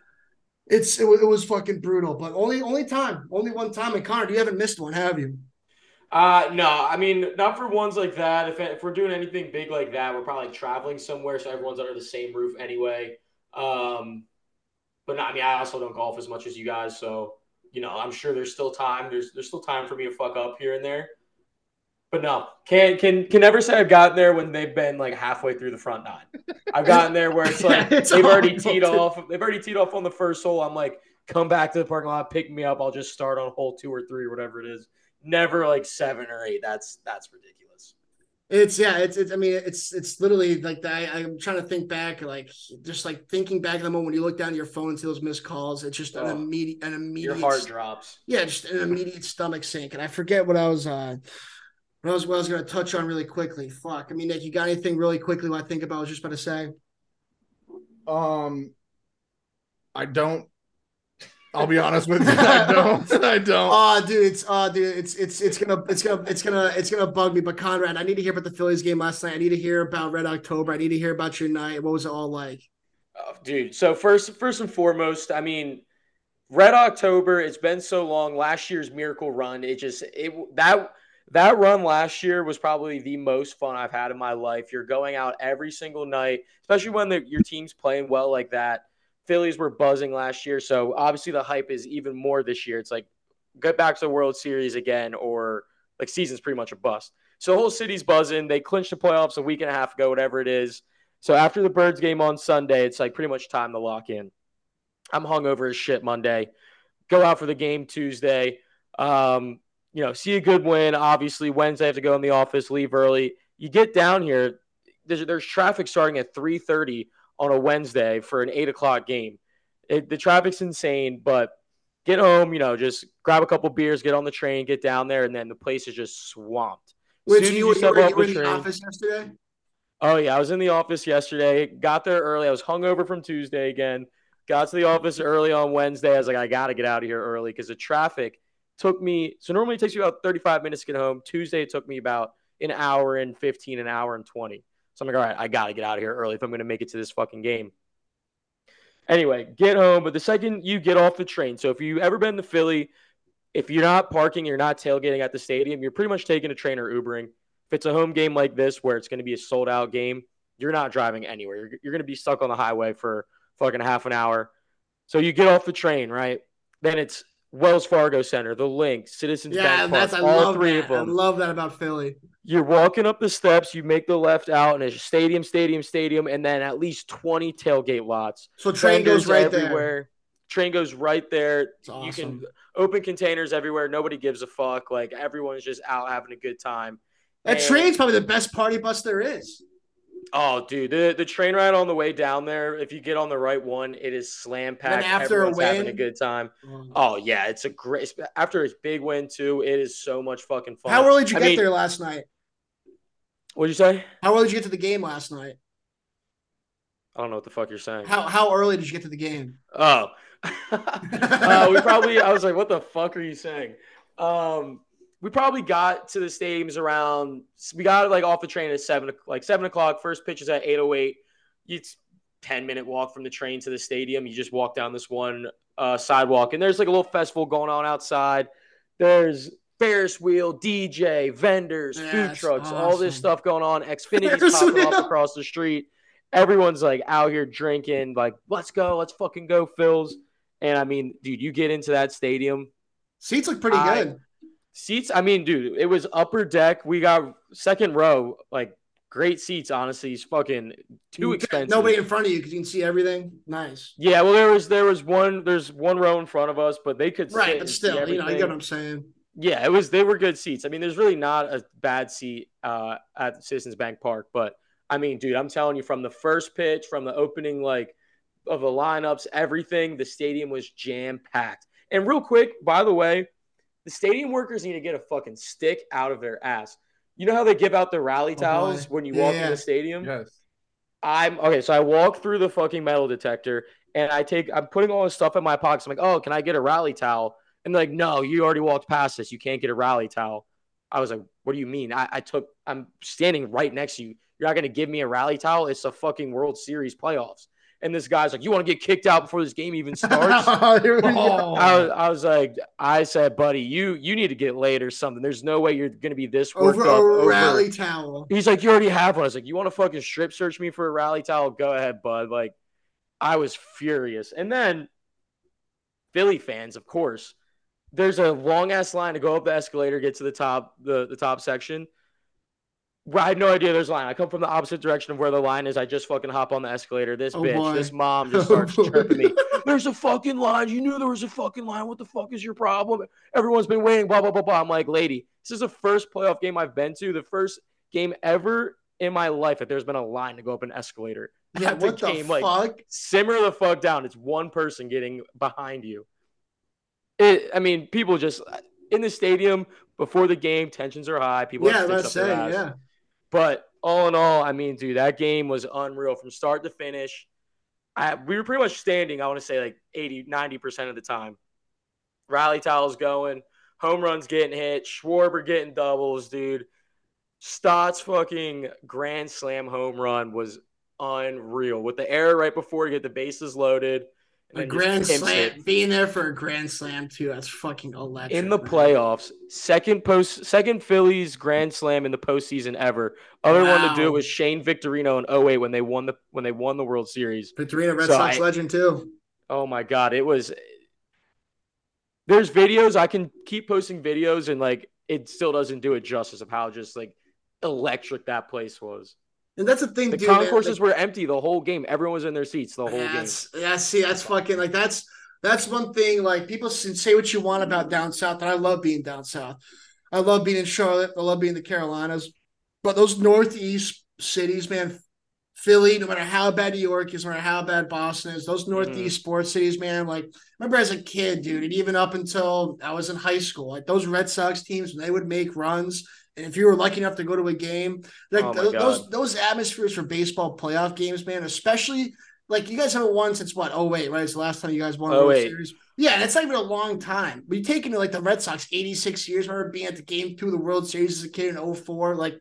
It's it, it was fucking brutal, but only only time, only one time. And Connor, you haven't missed one, have you? Uh no, I mean not for ones like that. If if we're doing anything big like that, we're probably traveling somewhere, so everyone's under the same roof anyway. Um, but not, I mean, I also don't golf as much as you guys, so you know, I'm sure there's still time. There's there's still time for me to fuck up here and there. But no, can can can never say I've gotten there when they've been like halfway through the front nine. I've gotten there where it's like yeah, it's they've already teed off. They've already teed off on the first hole. I'm like, come back to the parking lot, pick me up. I'll just start on hole two or three or whatever it is. Never like seven or eight. That's that's ridiculous. It's yeah, it's, it's I mean it's it's literally like that. I, am trying to think back, like just like thinking back at the moment when you look down at your phone and see those missed calls. It's just oh, an immediate an immediate your heart drops. Yeah, just an immediate stomach sink. And I forget what I was uh what I was what I was gonna touch on really quickly. Fuck. I mean, Nick, you got anything really quickly what I think about I was just about to say? Um I don't I'll be honest with you. I don't. I don't. Oh, dude, it's oh, dude, it's it's it's gonna it's gonna it's gonna it's gonna bug me. But Conrad, I need to hear about the Phillies game last night. I need to hear about Red October. I need to hear about your night. What was it all like? Oh, dude, so first first and foremost, I mean, Red October. It's been so long. Last year's Miracle Run. It just it that that run last year was probably the most fun I've had in my life. You're going out every single night, especially when the, your team's playing well like that Phillies were buzzing last year, so obviously the hype is even more this year. It's like get back to the World Series again, or like season's pretty much a bust. So the whole city's buzzing. They clinched the playoffs a week and a half ago, whatever it is. So after the Birds game on Sunday, it's like pretty much time to lock in. I'm hungover as shit Monday. Go out for the game Tuesday. Um, you know, see a good win. Obviously, Wednesday I have to go in the office, leave early. You get down here. There's, there's traffic starting at 3:30 on a Wednesday for an eight o'clock game. It, the traffic's insane, but get home, you know, just grab a couple beers, get on the train, get down there, and then the place is just swamped. Which you, you, you were, you were in the office yesterday? Oh yeah, I was in the office yesterday. Got there early. I was hungover from Tuesday again. Got to the office early on Wednesday. I was like, I got to get out of here early because the traffic took me. So normally it takes you about 35 minutes to get home. Tuesday it took me about an hour and 15, an hour and 20. So I'm like, all right, I got to get out of here early if I'm going to make it to this fucking game. Anyway, get home. But the second you get off the train, so if you ever been to Philly, if you're not parking, you're not tailgating at the stadium, you're pretty much taking a train or Ubering. If it's a home game like this where it's going to be a sold out game, you're not driving anywhere. You're, you're going to be stuck on the highway for fucking half an hour. So you get off the train, right? Then it's Wells Fargo Center, the Linc, Citizens Yeah, Bank that's Park, all three that. of them. I love that about Philly. You're walking up the steps, you make the left out, and it's stadium, stadium, stadium, and then at least 20 tailgate lots. So train goes right there. Train goes right there. It's awesome. You can open containers everywhere. Nobody gives a fuck. Like everyone's just out having a good time. that And- train's probably the best party bus there is. Oh, dude, the, the train ride on the way down there, if you get on the right one, it is slam packed. after a Everyone's having a good time. Mm. Oh yeah, it's a great after its big win too. It is so much fucking fun. How early did you I get mean- there last night? What'd you say? How early did you get to the game last night? I don't know what the fuck you're saying. How how early did you get to the game? Oh, uh, we probably. I was like, "What the fuck are you saying?" Um, we probably got to the stadiums around. We got like off the train at seven, like seven o'clock. First pitch is at eight oh eight. It's ten minute walk from the train to the stadium. You just walk down this one uh, sidewalk, and there's like a little festival going on outside. There's Ferris wheel, DJ, vendors, Yeah, food trucks, all this stuff going on. Xfinity's Ferris popping wheel. off across the street. Everyone's like out here drinking, like, let's go, let's fucking go, Phils. And I mean, dude, you get into that stadium, Seats look pretty I- good. seats. I mean, dude, it was upper deck. We got second row, like great seats. Honestly, it's fucking too expensive. Nobody in front of you because you can see everything. Nice. Yeah, well, there was there was one there's one row in front of us, but they could Right, but still, you know, you get what I'm saying. Yeah, it was. They were good seats. I mean, there's really not a bad seat uh, at Citizens Bank Park, but I mean, dude, I'm telling you, from the first pitch, from the opening like of the lineups, everything, the stadium was jam packed. And real quick, by the way, the stadium workers need to get a fucking stick out of their ass. You know how they give out the rally Oh, towels boy. when you Yeah, walk in the stadium? Yes. I'm okay. So I walk through the fucking metal detector and I take, I'm putting all this stuff in my pockets. I'm like, oh, can I get a rally towel? And they're like, no, you already walked past this. You can't get a rally towel. I was like, what do you mean? I, I took, I'm standing right next to you. You're not going to give me a rally towel? It's a fucking World Series playoffs. And this guy's like, you want to get kicked out before this game even starts? Oh, here we go. Oh. I, was, I was like, I said, buddy, you you need to get laid or something. There's no way you're going to be this worked over up. a over- rally towel. He's like, you already have one. I was like, you want to fucking strip search me for a rally towel? Go ahead, bud. Like, I was furious. And then Philly fans, of course, there's a long ass line to go up the escalator, get to the top, the, the top section. I had no idea there's a line. I come from the opposite direction of where the line is. I just fucking hop on the escalator. This Oh, bitch, boy. this mom just Oh, starts boy. chirping me. There's a fucking line. You knew there was a fucking line. What the fuck is your problem? Everyone's been waiting, blah, blah, blah, blah. I'm like, lady, this is the first playoff game I've been to, the first game ever in my life that there's been a line to go up an escalator. Yeah, At the what the game, like, fuck? simmer the fuck down. It's one person getting behind you. It, I mean, people just in the stadium before the game, tensions are high. People Yeah, let's say, yeah. But all in all, I mean, dude, that game was unreal from start to finish. I, we were pretty much standing, I want to say like 80, 90% of the time. Rally towels going, home runs getting hit, Schwarber getting doubles, dude. Stott's fucking grand slam home run was unreal with the error right before to get the bases loaded. A grand slam, it. being there for a grand slam too. That's fucking electric. in the man. playoffs. Second post, second Phillies grand slam in the postseason ever. Other one to do it was Shane Victorino in 08 when they won the when they won the World Series. Victorino, Red So Sox I- legend too. Oh my god, it was. There's videos I can keep posting videos and like it still doesn't do it justice of how just like electric that place was. And that's the thing, The dude. man, concourses like- were empty the whole game. Everyone was in their seats the whole game. Yeah. See, that's fucking like that's that's one thing. Like people say what you want about down south, and I love being down south. I love being in Charlotte. I love being in the Carolinas. But those northeast cities, man, Philly, no matter how bad New York is, no matter how bad Boston is, those mm-hmm. northeast sports cities, man. Like remember as a kid, dude, and even up until I was in high school, like those Red Sox teams when they would make runs. And if you were lucky enough to go to a game, like Oh those God. those atmospheres for baseball playoff games, man, especially like you guys haven't won since what? Oh wait, right? It's the last time you guys won a 08. Series. Yeah, that's not even a long time. But you take into like the Red Sox, 86 years. Remember being at the game two of the World Series as a kid in 04? Like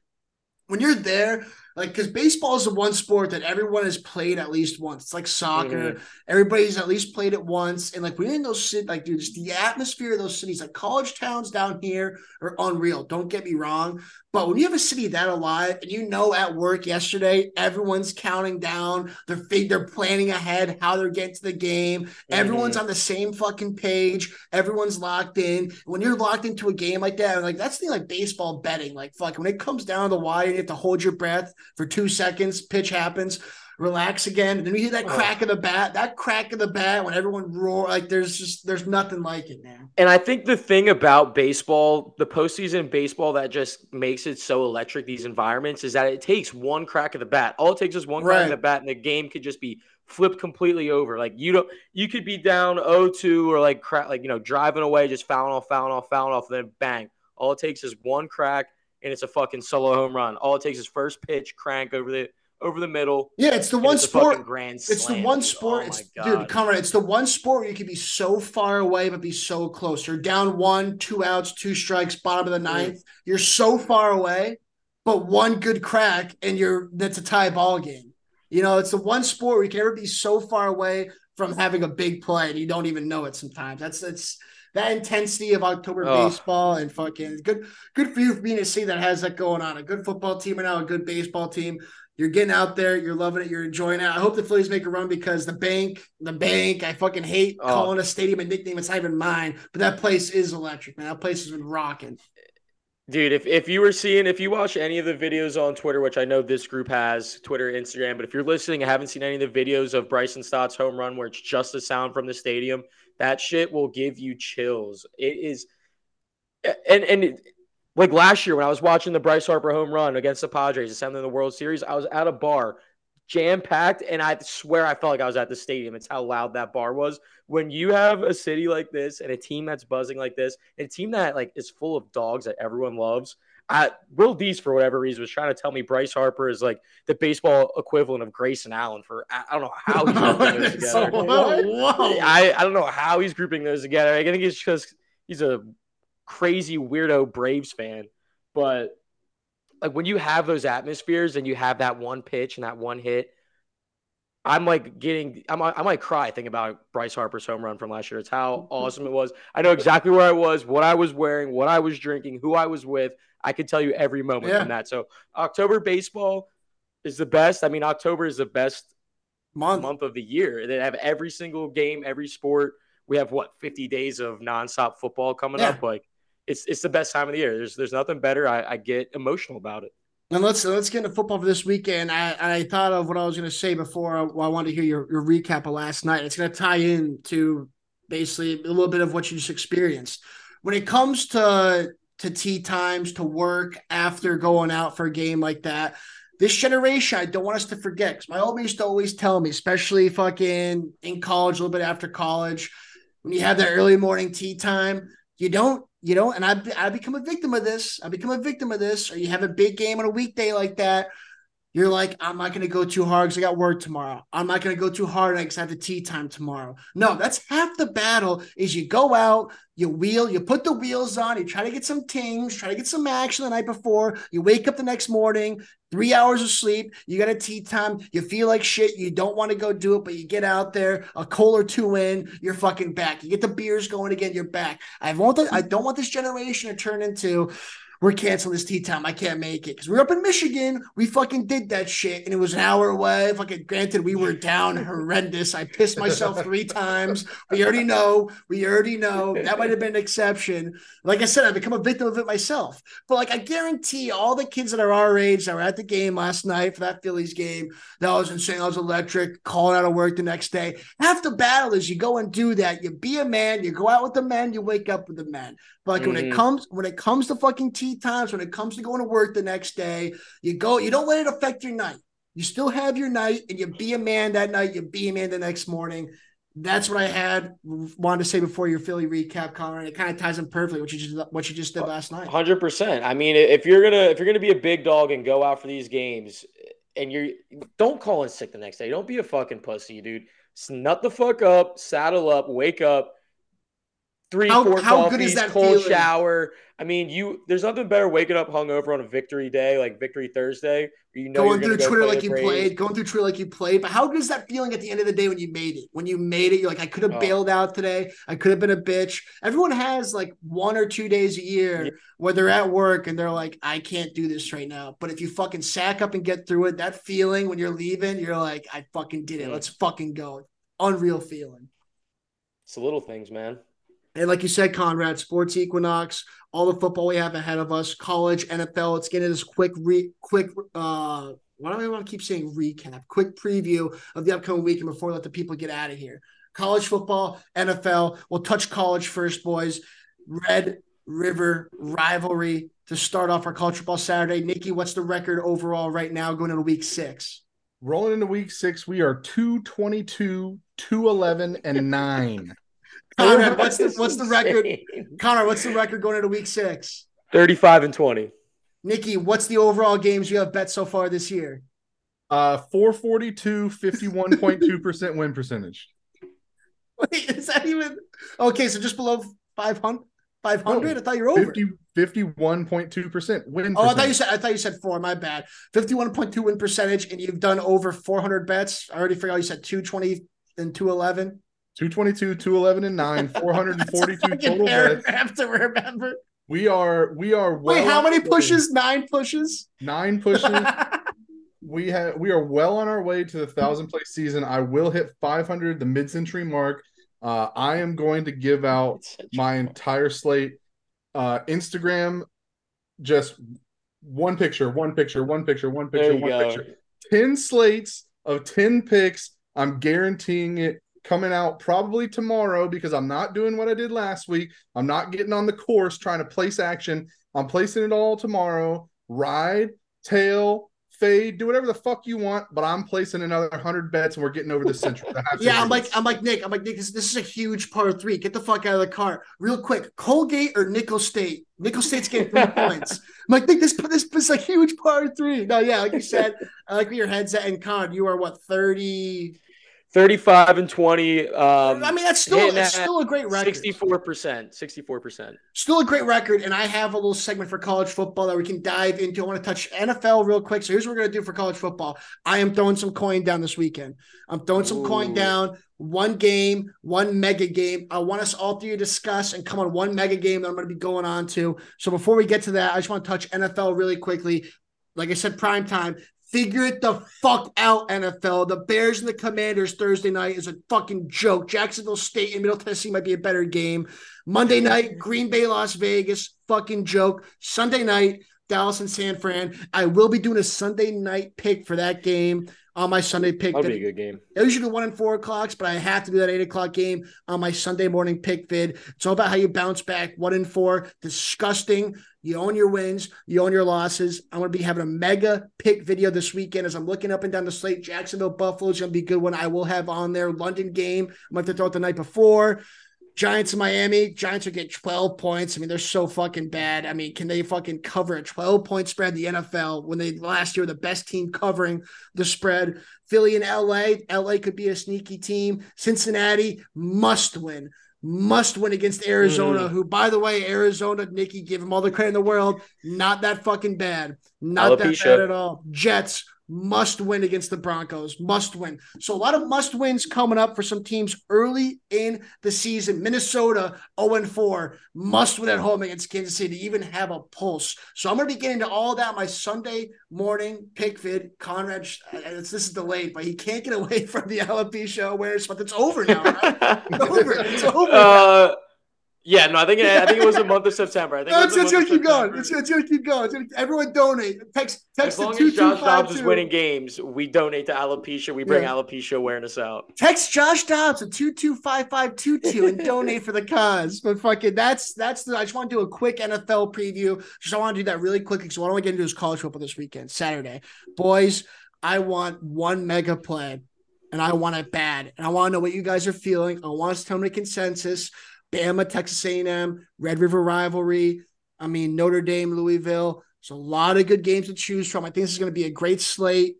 when you're there, Like, because baseball is the one sport that everyone has played at least once. It's like soccer. Mm-hmm. Everybody's at least played it once. And like, we're in those cities, like, dude, just the atmosphere of those cities, like college towns down here are unreal. Don't get me wrong. But when you have a city that alive and you know at work yesterday, everyone's counting down, they're they're planning ahead how they're getting to the game. Mm-hmm. Everyone's on the same fucking page. Everyone's locked in. When you're locked into a game like that, like that's the like baseball betting. Like fuck, when it comes down to the wire, you have to hold your breath for two seconds. Pitch happens relax again. And then we hear that oh. crack of the bat, that crack of the bat when everyone roar. Like there's just there's nothing like it, man. And I think the thing about baseball, the postseason baseball that just makes it so electric, these environments, is that it takes one crack of the bat. All it takes is one crack of the bat, and the game could just be flipped completely over. Like you don't you could be down 0-2 or like crack like you know, driving away, just fouling off, fouling off, fouling off, then bang. All it takes is one crack and it's a fucking solo home run. All it takes is first pitch, crank over the over the middle. Yeah, it's the one it's sport. Grand slam, it's the one dude. sport. Oh it's, dude, Conrad, it's the one sport where you can be so far away but be so close. You're down one, two outs, two strikes, bottom of the ninth. Mm. You're so far away, but one good crack and you're that's a tie ball game. You know, it's the one sport where you can ever be so far away from having a big play and you don't even know it sometimes. That's that's that intensity of October oh. baseball and fucking good good for you for being a city that has that going on. A good football team and now a good baseball team. You're getting out there, you're loving it, you're enjoying it. I hope the Phillies make a run because the bank, the bank, I fucking hate oh. calling a stadium a nickname. It's not even mine, but that place is electric, man. That place has been rocking. Dude, if, if you were seeing, if you watch any of the videos on Twitter, which I know this group has, Twitter, Instagram, but if you're listening and haven't seen any of the videos of Bryson Stott's home run where it's just the sound from the stadium, that shit will give you chills. It is, and and like last year when I was watching the Bryce Harper home run against the Padres, the seventh in the World Series, I was at a bar, jam packed, and I swear I felt like I was at the stadium. It's how loud that bar was. When you have a city like this and a team that's buzzing like this, and a team that like is full of dogs that everyone loves. I, Will Dees, for whatever reason, was trying to tell me Bryce Harper is like the baseball equivalent of Grayson Allen. For I don't know how he's grouping those together. Whoa. I, I don't know how he's grouping those together. I think it's because he's a crazy weirdo Braves fan, but like when you have those atmospheres and you have that one pitch and that one hit, I'm like getting, I'm, I might cry thinking about Bryce Harper's home run from last year. It's how awesome it was. I know exactly where I was, what I was wearing, what I was drinking, who I was with. I could tell you every moment yeah. from that. So October baseball is the best. I mean, October is the best month, month of the year. They have every single game, every sport. We have what 50 days of nonstop football coming yeah. up. Like it's it's the best time of the year. There's there's nothing better. I, I get emotional about it. And let's let's get into football for this weekend. I, I thought of what I was going to say before. I, I wanted to hear your, your recap of last night. It's going to tie in to basically a little bit of what you just experienced. When it comes to to tee times, to work after going out for a game like that, this generation, I don't want us to forget. Because my old man used to always tell me, especially fucking in college, a little bit after college, when you have that early morning tee time, you don't you know, and I I become a victim of this. I become a victim of this. Or you have a big game on a weekday like that. You're like, I'm not going to go too hard because I got work tomorrow. I'm not going to go too hard because I have the tee time tomorrow. No, that's half the battle. Is you go out, you wheel, you put the wheels on, you try to get some tings, try to get some action the night before. You wake up the next morning, three hours of sleep. You got a tee time. You feel like shit. You don't want to go do it, but you get out there, a coal or two in, you're fucking back. You get the beers going again, you're back. I want I don't want this generation to turn into we're canceling this tee time. I can't make it because we're up in Michigan. We fucking did that shit, and it was an hour away. Fucking granted, we were down horrendous. I pissed myself three times. We already know. We already know that might have been an exception. Like I said, I become a victim of it myself. But like I guarantee, all the kids that are our age that were at the game last night for that Phillies game, that was insane. I was electric. Calling out of work the next day. Half the battle is you go and do that. You be a man. You go out with the men. You wake up with the men. But like mm-hmm. when it mm-hmm. comes when it comes to fucking tee times, when it comes to going to work the next day, you go, you don't let it affect your night. You still have your night and you be a man that night, you be a man the next morning. That's what I had wanted to say before your Philly recap, Connor. It kind of ties in perfectly what you just what you just did last night. Hundred percent. I mean, if you're gonna if you're gonna be a big dog and go out for these games, and you're don't call in sick the next day. Don't be a fucking pussy, dude. Nut the fuck up, saddle up, wake up, three, How- four how coffees, good is that cold feeling? shower. I mean, you there's nothing better waking up hungover on a victory day, like victory Thursday, you know going through go Twitter like you Braves. played, going through Twitter like you played. But how good is that feeling at the end of the day when you made it? When you made it, you're like, I could have Oh. bailed out today. I could have been a bitch. Everyone has like one or two days a year Yeah. where they're at work and they're like, I can't do this right now. But if you fucking sack up and get through it, that feeling when you're leaving, you're like, I fucking did it. Mm. Let's fucking go. Unreal feeling. It's the little things, man. And like you said, Conrad, Sports Equinox, all the football we have ahead of us, college, NFL. Let's get into this quick, re- quick. uh Why do I want to keep saying recap? Quick preview of the upcoming weekend before we let the people get out of here. College football, NFL. We'll touch college first, boys. Red River rivalry to start off our college football Saturday. Nikki, what's the record overall right now going into week six? Rolling into week six, we are 222, 211, and 9. Conrad, what's the what's the record? Insane. Conrad, what's the record going into week six? 35 and 20. Nikki, what's the overall games you have bet so far this year? Uh 442, 51.2% win percentage. Wait, is that even okay? So just below 500? 500? I thought you were over. 50, 51.2% win Oh, I thought you said I thought you said four. My bad. Fifty-one point two win percentage, and you've done over four hundred bets. I already forgot you said two twenty and two eleven. 222, 211, and 9, 442 total bets. paragraph to remember. We are we are well Wait, how many our way. pushes? Nine pushes. Nine pushes. we have we are well on our way to the thousand place season. I will hit 500, the mid century mark. Uh, I am going to give out my entire slate. Uh, Instagram, just one picture, one picture, one picture, one picture, one go. picture. 10 slates of 10 picks. I'm guaranteeing it coming out probably tomorrow because I'm not doing what I did last week. I'm not getting on the course trying to place action. I'm placing it all tomorrow. Ride, tail, fade, do whatever the fuck you want, but I'm placing another 100 bets and we're getting over the century. Yeah, I'm like. I'm like Nick. I'm like Nick. This, this is a huge par three. Get the fuck out of the car, real quick. Colgate or Nicholls State? Nicholls State's getting three points. I'm like Nick. This this this is a huge par three. No, yeah, like you said, I like your headset. And Con, you are what thirty? 35 and 20. Um, I mean, that's still at still a great record. 64%. 64%. Still a great record. And I have a little segment for college football that we can dive into. I want to touch NFL real quick. So here's what we're gonna do for college football. I am throwing some coin down this weekend. I'm throwing some coin down. One game, one mega game. I want us all three to discuss and come on one mega game that I'm going to be going on to. So before we get to that, I just want to touch NFL really quickly. Like I said, prime time. Figure it the fuck out, NFL. The Bears and the Commanders Thursday night is a fucking joke. Jacksonville State and Middle Tennessee might be a better game. Monday night, Green Bay, Las Vegas, fucking joke. Sunday night, Dallas and San Fran. I will be doing a Sunday night pick for that game on my Sunday pick. That'd be a good game. I usually do one and four o'clocks, but I have to do that eight o'clock game on my Sunday morning pick vid. It's all about how you bounce back. One and four, disgusting. You own your wins, you own your losses. I'm going to be having a mega pick video this weekend as I'm looking up and down the slate. Jacksonville Buffalo is going to be a good one. I will have on there London game. I'm going to throw it the night before. Giants in Miami. Giants are getting 12 points. I mean, they're so fucking bad. I mean, can they fucking cover a 12 point spread in the NFL when they last year were the best team covering the spread? Philly and LA. LA could be a sneaky team. Cincinnati must win. Must win against Arizona, mm. who, by the way, Arizona, Nikki, give them all the credit in the world. Not that fucking bad. Not that Alopecia. bad at all. Jets must win against the Broncos. Must win. So a lot of must wins coming up for some teams early in the season. Minnesota 0 4 must win at home against Kansas City to even have a pulse. So I'm going to be getting to all that my Sunday morning pick vid. Conrad, it's, this is delayed, but he can't get away from the alopecia awareness month. It's over now. Right? It's over. It's over. Uh, yeah, no, I think it, I think it was the month of September. I think No, it's, it's gonna keep going. It's, it's gonna keep going. Gonna, everyone donate. Text text to long as Josh Dobbs is winning games, we donate to alopecia. We bring Yeah. alopecia awareness out. Text Josh Dobbs at two two five five two two and donate for the cause. But fucking, that's that's the. I just want to do a quick NFL preview. Just I want to do that really quickly. So what I want to get into is college football this weekend, Saturday, boys. I want one mega play, and I want it bad, and I want to know what you guys are feeling. I want us to tell me consensus. Bama, Texas A&M, Red River rivalry. I mean Notre Dame, Louisville. There's a lot of good games to choose from. I think this is going to be a great slate.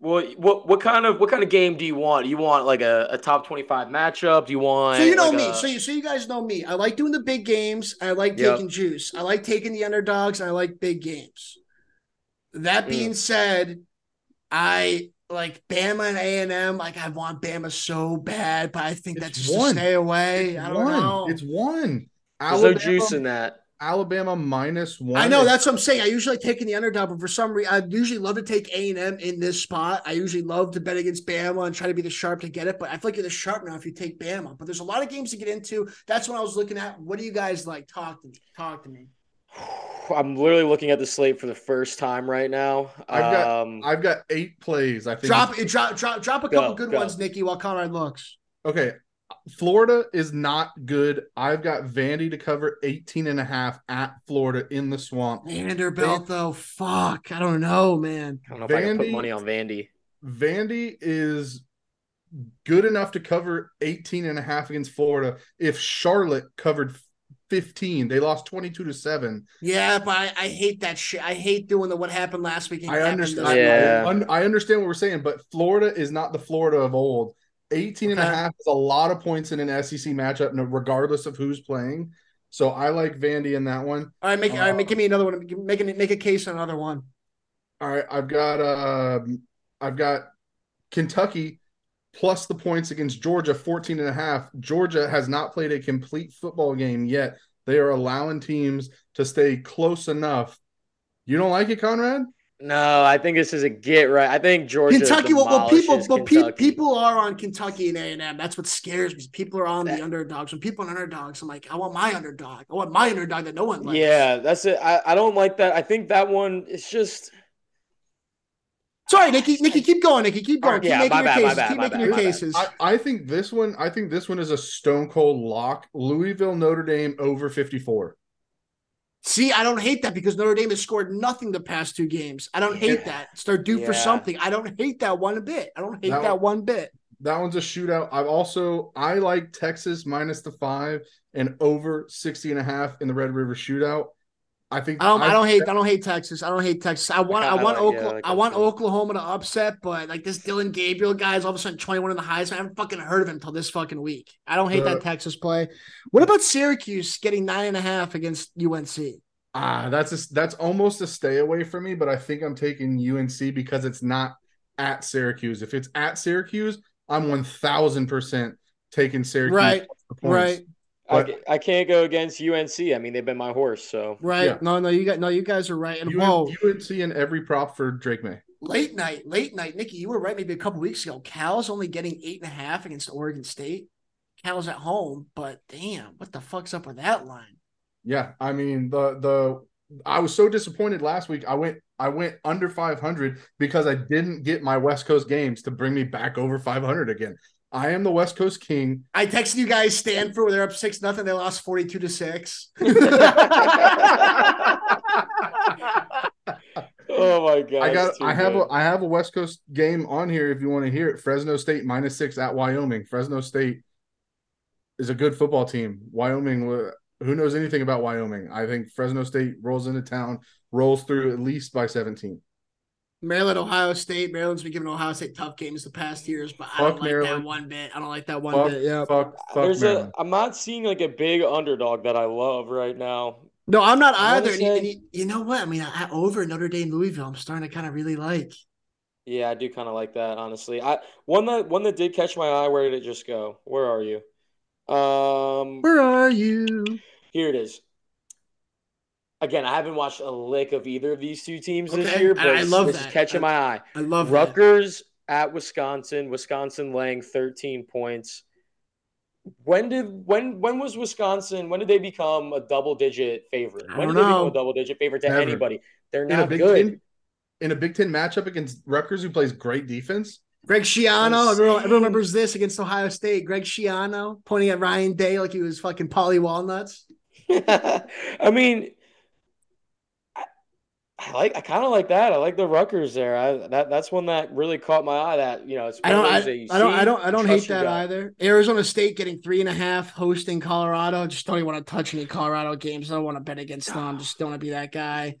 Well, what what kind of what kind of game do you want? You want like a, a top twenty five matchup? Do you want? So you know like me. a- So you so you guys know me. I like doing the big games. I like Yep. taking juice. I like taking the underdogs. I like big games. That Mm. being said, I like Bama and A and M. Like I want Bama so bad, but I think It's that's just one. to stay away. I don't one. know. It's one. there's no juice in that. Alabama minus one. I know that's what I'm saying. I usually like taking the underdog, but for some reason, I usually love to take A and M in this spot. I usually love to bet against Bama and try to be the sharp to get it. But I feel like you're the sharp now if you take Bama. But there's a lot of games to get into. That's what I was looking at. What do you guys like? Talk to me. Talk to me. I'm literally looking at the slate for the first time right now. I've got- um, I've got eight plays. I think Drop it. Drop. Drop. Drop a Go, couple good go. ones, Nikki. While Conrad looks. Okay. Florida is not good. I've got Vandy to cover 18 and a half at Florida in the swamp. Vanderbilt though. Fuck. I don't know, man. I don't know if I can put money on Vandy. Vandy is good enough to cover 18 and a half against Florida. If Charlotte covered 15, they lost 22 to 7. Yeah, but I, I hate that shit. I hate doing the what happened last week. I understand. Yeah. I, I understand what we're saying, but Florida is not the Florida of old. 18 and a half is a lot of points in an SEC matchup, no- regardless of who's playing. So I like Vandy in that one. All right, make, all right, make give me another one. Make it make a case on another one. All right, I've got um I've got Kentucky plus the points against Georgia 14 and a half. Georgia has not played a complete football game yet. They are allowing teams to stay close enough. You don't like it, Conrad? No, I think this is a get right. I think Georgia. Kentucky, well, well people, demolishes but pe- people are on Kentucky and A and M. That's what scares me. People are on That- the underdogs. When people are on underdogs, I'm like, I want my underdog. I want my underdog that no one likes. Yeah, that's it. I, I don't like that. I think that one is just. Sorry, Nikki. Nikki, keep going. Nikki, keep going. Keep Yeah, making my your bad, my cases. bad, keep my making bad, your my cases. I, I think this one, I think this one is a stone cold lock. Louisville, Notre Dame over 54. See, I don't hate that because Notre Dame has scored nothing the past two games. I don't hate Yeah. that. They're due for something. I don't hate that one a bit. I don't hate That that one bit. That one's a shootout. I've also I like Texas minus the five and over 60 and a half in the Red River shootout. I think I don't. I, don't hate. I don't hate Texas. I don't hate Texas. I want. I, I want. like- yeah, I Oklahoma. like I want. Oklahoma to upset, but like this Dillon Gabriel guy is all of a sudden twenty one in the highest. I haven't fucking heard of him until this fucking week. I don't hate Uh, that Texas play. What about Syracuse getting nine and a half against UNC? Ah, that's a, that's almost a stay away from me, but I think I'm taking UNC because it's not at Syracuse. If it's at Syracuse, I'm 1000% taking Syracuse. Right, points. Right. I, But- ca- I can't go against UNC. I mean, they've been my horse. So Right. Yeah. No, no, you got no. You guys are right. And U- whoa, UNC in every prop for Drake Maye. late night, late night, Nikki, you were right. Maybe a couple weeks ago, Cal's only getting eight and a half against Oregon State. Cal's at home, but damn, what the fuck's up with that line? Yeah, I mean the the I was so disappointed last week. I went I went under 500 because I didn't get my West Coast games to bring me back over 500 again. I am the West Coast king. I texted you guys Stanford where they're up six nothing. They lost forty two to six. oh my god, I got I have a good. I have a West Coast game on here if you want to hear it. Fresno State minus 6 at Wyoming. Fresno State is a good football team. Wyoming who knows anything about Wyoming? I think Fresno State rolls into town, rolls through at least by 17. Maryland, Ohio State. Maryland's been giving Ohio State tough games the past years, but I don't like Maryland. that one bit. I don't like that one fuck, bit. Yeah, fuck, fuck There's Maryland. a. I'm not seeing like a big underdog that I love right now. No, I'm not I wanna either. And you, say- and you, you know what? I mean, I, over Notre Dame, Louisville, I'm starting to kind of really like. Yeah, I do kind of like that, honestly. I one that one that did catch my eye. Where did it just go? Where are you? Um, Where are you? here it is. Again, I haven't watched a lick of either of these two teams this year, but I it's- love this is catching I- my eye. I love that. Rutgers at Wisconsin. Wisconsin laying 13 points. When did when when was Wisconsin? When did they become a double digit favorite? I When don't did they become a double digit favorite to Never. anybody? They're in a not Big good. Ten in a Big Ten matchup against Rutgers, who plays great defense. Greg Schiano, I'm everyone, everyone remembers this against Ohio State. Greg Schiano pointing at Ryan Day like he was fucking Paulie Walnuts. I mean, I, I like I kind of like that. I like the Rutgers there. I, that that's one that really caught my eye. That you know, it's I don't, I, of those that you I don't, I don't, I don't hate that gut. either. Arizona State getting three and a half hosting Colorado. Just don't even want to touch any Colorado games. I don't want to bet against them. Just don't want to be that guy.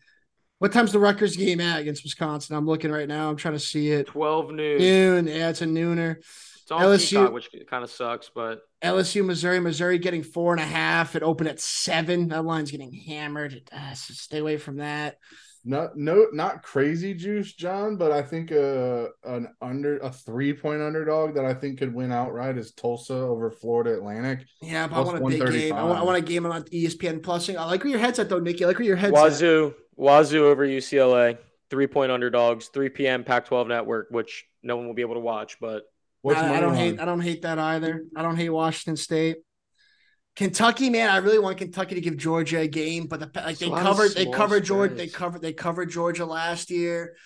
What time's the Rutgers game at against Wisconsin? I'm looking right now. I'm trying to see it. 12 noon. Noon. Yeah, it's a nooner. It's on LSU Peacock, which kind of sucks, but LSU, Missouri, Missouri getting four and a half. It opened at seven. That line's getting hammered. Uh, so stay away from that. Not no not crazy juice, John, but I think uh an under a three point underdog that I think could win outright is Tulsa over Florida Atlantic. Yeah, but I want a big game. I want, I want a game on ESPN Plusing. I like where your head's at though, Nikki. I like where your head's at. Wazoo, Wazoo over UCLA, three point underdogs, 3 p.m. Pac 12 network, which no one will be able to watch, but I, I don't line? hate. I don't hate that either. I don't hate Washington State. Kentucky, man, I really want Kentucky to give Georgia a game, but the like It's they a lot of covered, they small covered Georgia, they covered, they covered Georgia last year.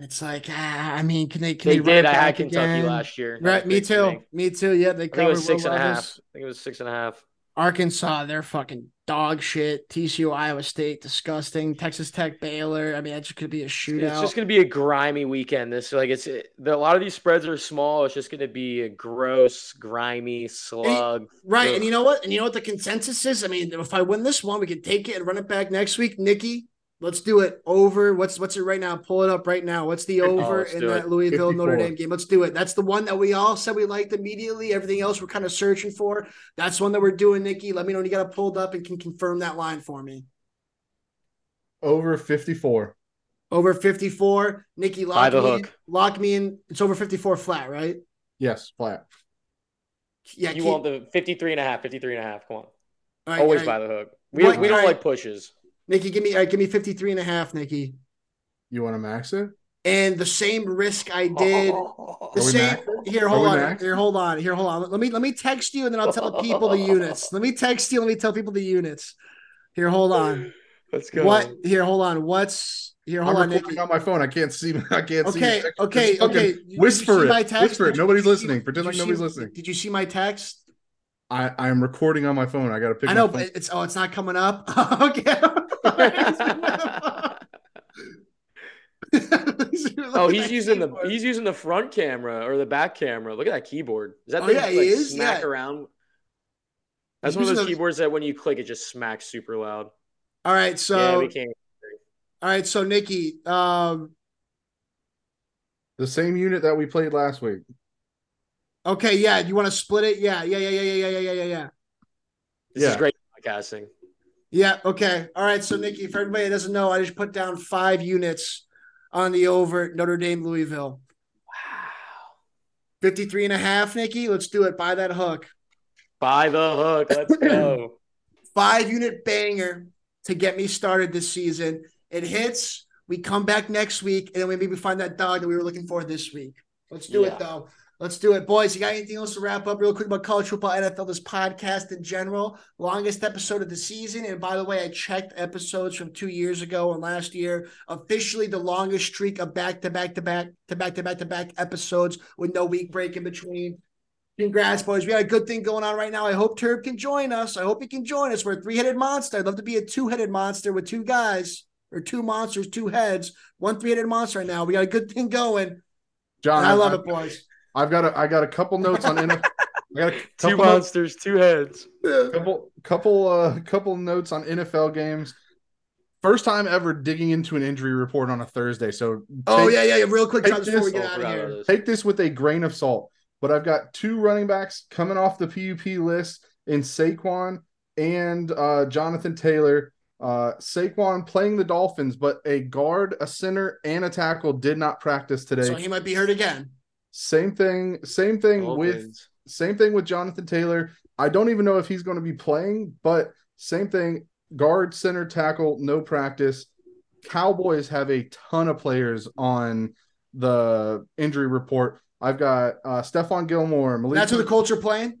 It's like, ah, I mean, can they? Can they they, did. it I had Kentucky again? last year. Right, me too. me. Me too. Yeah, they I think it covered. was six Will and a half. Levis. I think it was six and a half. Arkansas, they're fucking dog shit. TCU, Iowa State, disgusting. Texas Tech, Baylor. I mean, that just could be a shootout. It's just going to be a grimy weekend. This like it's it, the, a lot of these spreads are small. It's just going to be a gross, grimy slug. Right. Ugh. And you know what? And you know what the consensus is? I mean, if I win this one, we can take it and run it back next week. Nikki, let's do it. Over. What's what's it right now? Pull it up right now. What's the Oh, over let's in that it. Louisville Notre Dame game? Let's do it. That's the one that we all said we liked immediately. Everything else we're kind of searching for. That's one that we're doing, Nikki. Let me know when you got it pulled up and can confirm that line for me. Over 54. Over 54. Nikki, By lock the me in. hook. Lock me in. It's over 54 flat, right? Yes, flat. Yeah. you keep- want the 53 and a half, 53 and a half. Come on. all right, Always all by the hook. We, What- we don't all right. like pushes. Nikki, give me right, give me 53 and a half, Nikki. You want to max it? And the same risk I did. The same here, hold on. maxed? Here, hold on. Here, hold on. Let me let me text you and then I'll tell the people the units. Let me text you. Let me tell people the units. Here, hold on. Let's go. What? Here, hold on. What's here? Hold I'm on, Nikki. on my phone. I can't see. I can't see. Okay, okay, okay. Whisper it. Whisper it. Nobody's did you- listening. Pretend like nobody's see- listening. Did you see my text? I I am recording on my phone. I got to pick. I know, my phone. but it's oh, it's not coming up. okay. Oh, he's using the he's using the front camera or the back camera. Look at that keyboard. Is that Oh, thing yeah, he like is, smack yeah. around? That's He's one of using those those- keyboards that when you click it just smacks super loud. All right, so yeah, we can't. all right, so Nikki, um, the same unit that we played last week. Okay, yeah, you want to split it? Yeah, yeah, yeah, yeah, yeah, yeah, yeah, yeah, yeah. This Yeah. is great podcasting. Yeah. Okay. All right. So, Nikki, for everybody that doesn't know, I just put down five units on the over Notre Dame Louisville. Wow. 53 and a half, Nikki. Let's do it. Buy that hook. By the hook. Let's go. Five unit banger to get me started this season. It hits. We come back next week, and then we maybe find that dog that we were looking for this week. Let's do Yeah. it, though. Let's do it, boys. You got anything else to wrap up real quick about college football, NFL, this podcast in general? Longest episode of the season. And by the way, I checked episodes from two years ago and last year. Officially, the longest streak of back to back to back to back to back to back episodes with no week break in between. Congrats, boys. We got a good thing going on right now. I hope Turb can join us. I hope he can join us. We're a three headed monster. I'd love to be a two headed monster with two guys or two monsters, two heads, one three headed monster right now. We got a good thing going. John, And I love I've, it, boys. I've got a I got a couple notes on NFL. I got a Two couple notes, monsters, two heads. couple couple uh couple notes on NFL games. First time ever digging into an injury report on a Thursday. So Oh, take- yeah, yeah, yeah. Real quick, take John, before we this- get Oh, out of here. about this. take this with a grain of salt. But I've got two running backs coming off the PUP list in Saquon and uh, Jonathan Taylor. Uh, Saquon playing the Dolphins, but a guard, a center, and a tackle did not practice today. So he might be hurt again. Same thing. Same thing with Dolphins. same thing with Jonathan Taylor. I don't even know if he's going to be playing, but same thing. Guard, center, tackle, no practice. Cowboys have a ton of players on the injury report. I've got uh Stephon Gilmore, Malik. That's who the culture are playing.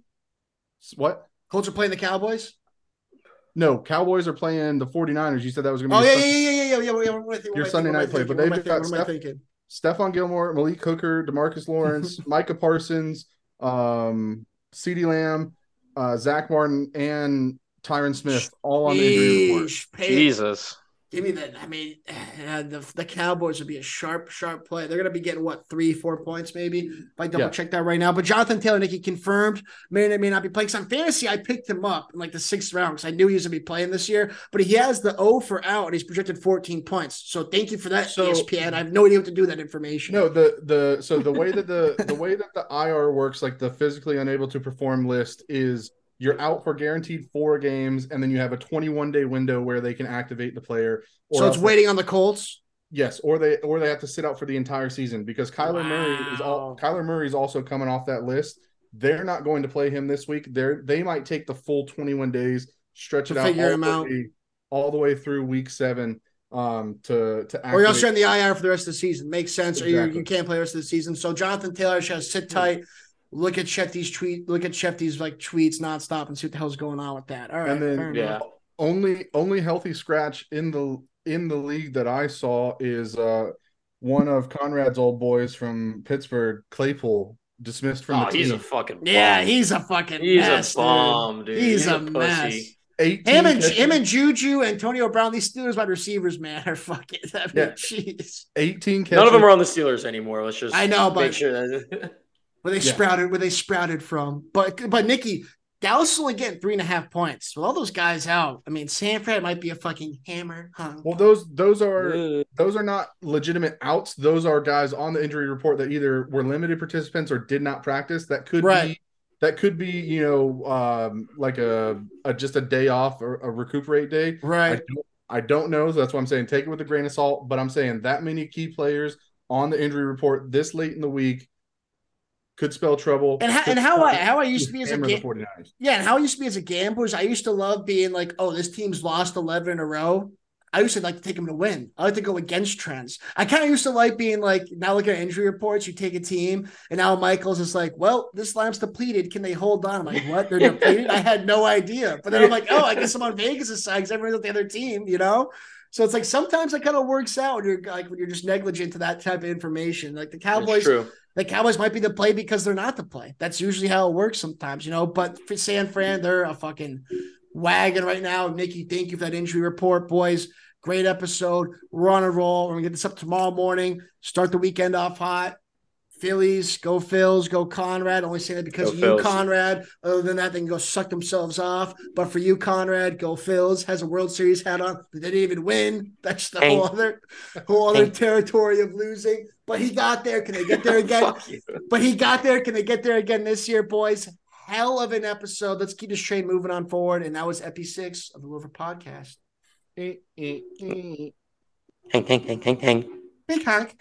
what? Colts are playing the Cowboys. No, Cowboys are playing the 49ers. You said that was going to Oh be yeah, your yeah, yeah, yeah, yeah, yeah. yeah. What am I thinking? Your What am Sunday thinking? night play, but they've got What am I Steph- thinking? Stephon Gilmore, Malik Hooker, Demarcus Lawrence, Micah Parsons, um, CeeDee Lamb, uh, Zach Martin, and Tyron Smith all on the injury report. Pay, Jesus. Give me that. I mean, uh, the the Cowboys would be a sharp, sharp play. They're going to be getting what three, four points maybe. If I double Yeah. check that right now. But Jonathan Taylor, Nicky confirmed, may or may not be playing. Because on fantasy, I picked him up in like the sixth round because I knew he was going to be playing this year. But he has the O for out, and he's projected 14 points. So thank you for that, So- ESPN. I have no idea what to do with that information. No, the the so the way that the the way that the IR works, like the physically unable to perform list, is you're out for guaranteed four games, and then you have a 21 day window where they can activate the player. Or so it's else- waiting on the Colts. Yes, or they or they have to sit out for the entire season because Kyler Murray is all Kyler Murray is also coming off that list. They're not going to play him this week. They're they might take the full 21 days, stretch To it out figure all him the out. way, all the way through week seven um to to Or you're also activate. in the IR for the rest of the season. Makes sense. Or you you can't play the rest of the season. So Jonathan Taylor should sit tight. Look at Shefty's tweet. Look at Shefty's like tweets nonstop and see what the hell's going on with that. All right. And then- Yeah. enough. only only healthy scratch in the in the league that I saw is uh one of Conrad's old boys from Pittsburgh, Claypool, dismissed from Oh, the he's team. He's a fucking bum. Yeah, he's a fucking he's mess, a bomb, dude. He's, a, pussy. mess. 18 Him and catches, him and Juju, Antonio Brown, these Steelers wide receivers, man, are fucking. I mean, Yeah. jeez. 18 catches. None of them are on the Steelers anymore. Let's just I know, make but- sure that Where they Yeah. sprouted, where they sprouted from. But but Nikki, Dallas is only getting three and a half points. With all those guys out, I mean, Sanford might be a fucking hammer. Huh? Well, those those are Ugh. those are not legitimate outs. Those are guys on the injury report that either were limited participants or did not practice. That could Right. be that could be you know um, like a, a just a day off or a recuperate day. I right. don't, I don't know. So that's why I'm saying take it with a grain of salt. But I'm saying that many key players on the injury report this late in the week could spell trouble. And how, and how I how I used to be as a ga- yeah, and how I used to be as a gambler is I used to love being like, oh, this team's lost eleven in a row. I used to like to take them to win. I like to go against trends. I kind of used to like being like, now look at injury reports. You take a team, and now Michael's is like, well, this line's depleted. Can they hold on? I'm like, what? They're depleted? I had no idea. But then I'm like, oh, I guess I'm on Vegas' side because everyone's with the other team, you know? So it's like sometimes it kind of works out when you're like when you're just negligent to that type of information. Like the Cowboys, true. The Cowboys might be the play because they're not the play. That's usually how it works sometimes, you know. But for San Fran, they're a fucking wagon right now. Nikki, thank you for that injury report, boys. Great episode. We're on a roll. We're gonna get this up tomorrow morning. Start the weekend off hot. Phillies, go Phils, go Conrad. Only saying that because Go of you, Phils. Conrad. Other than that, they can go suck themselves off. But for you, Conrad, go Phils. Has a World Series hat on. They didn't even win. That's the whole other whole other Hank. territory of losing. But he got there. Can they get there again? But he got there. Can they get there again this year, boys? Hell of an episode. Let's keep this train moving on forward. And that was Epi Six of the Rover Podcast. Eh, eh, eh. Hang, hang, hang, hang, hang. Big honk.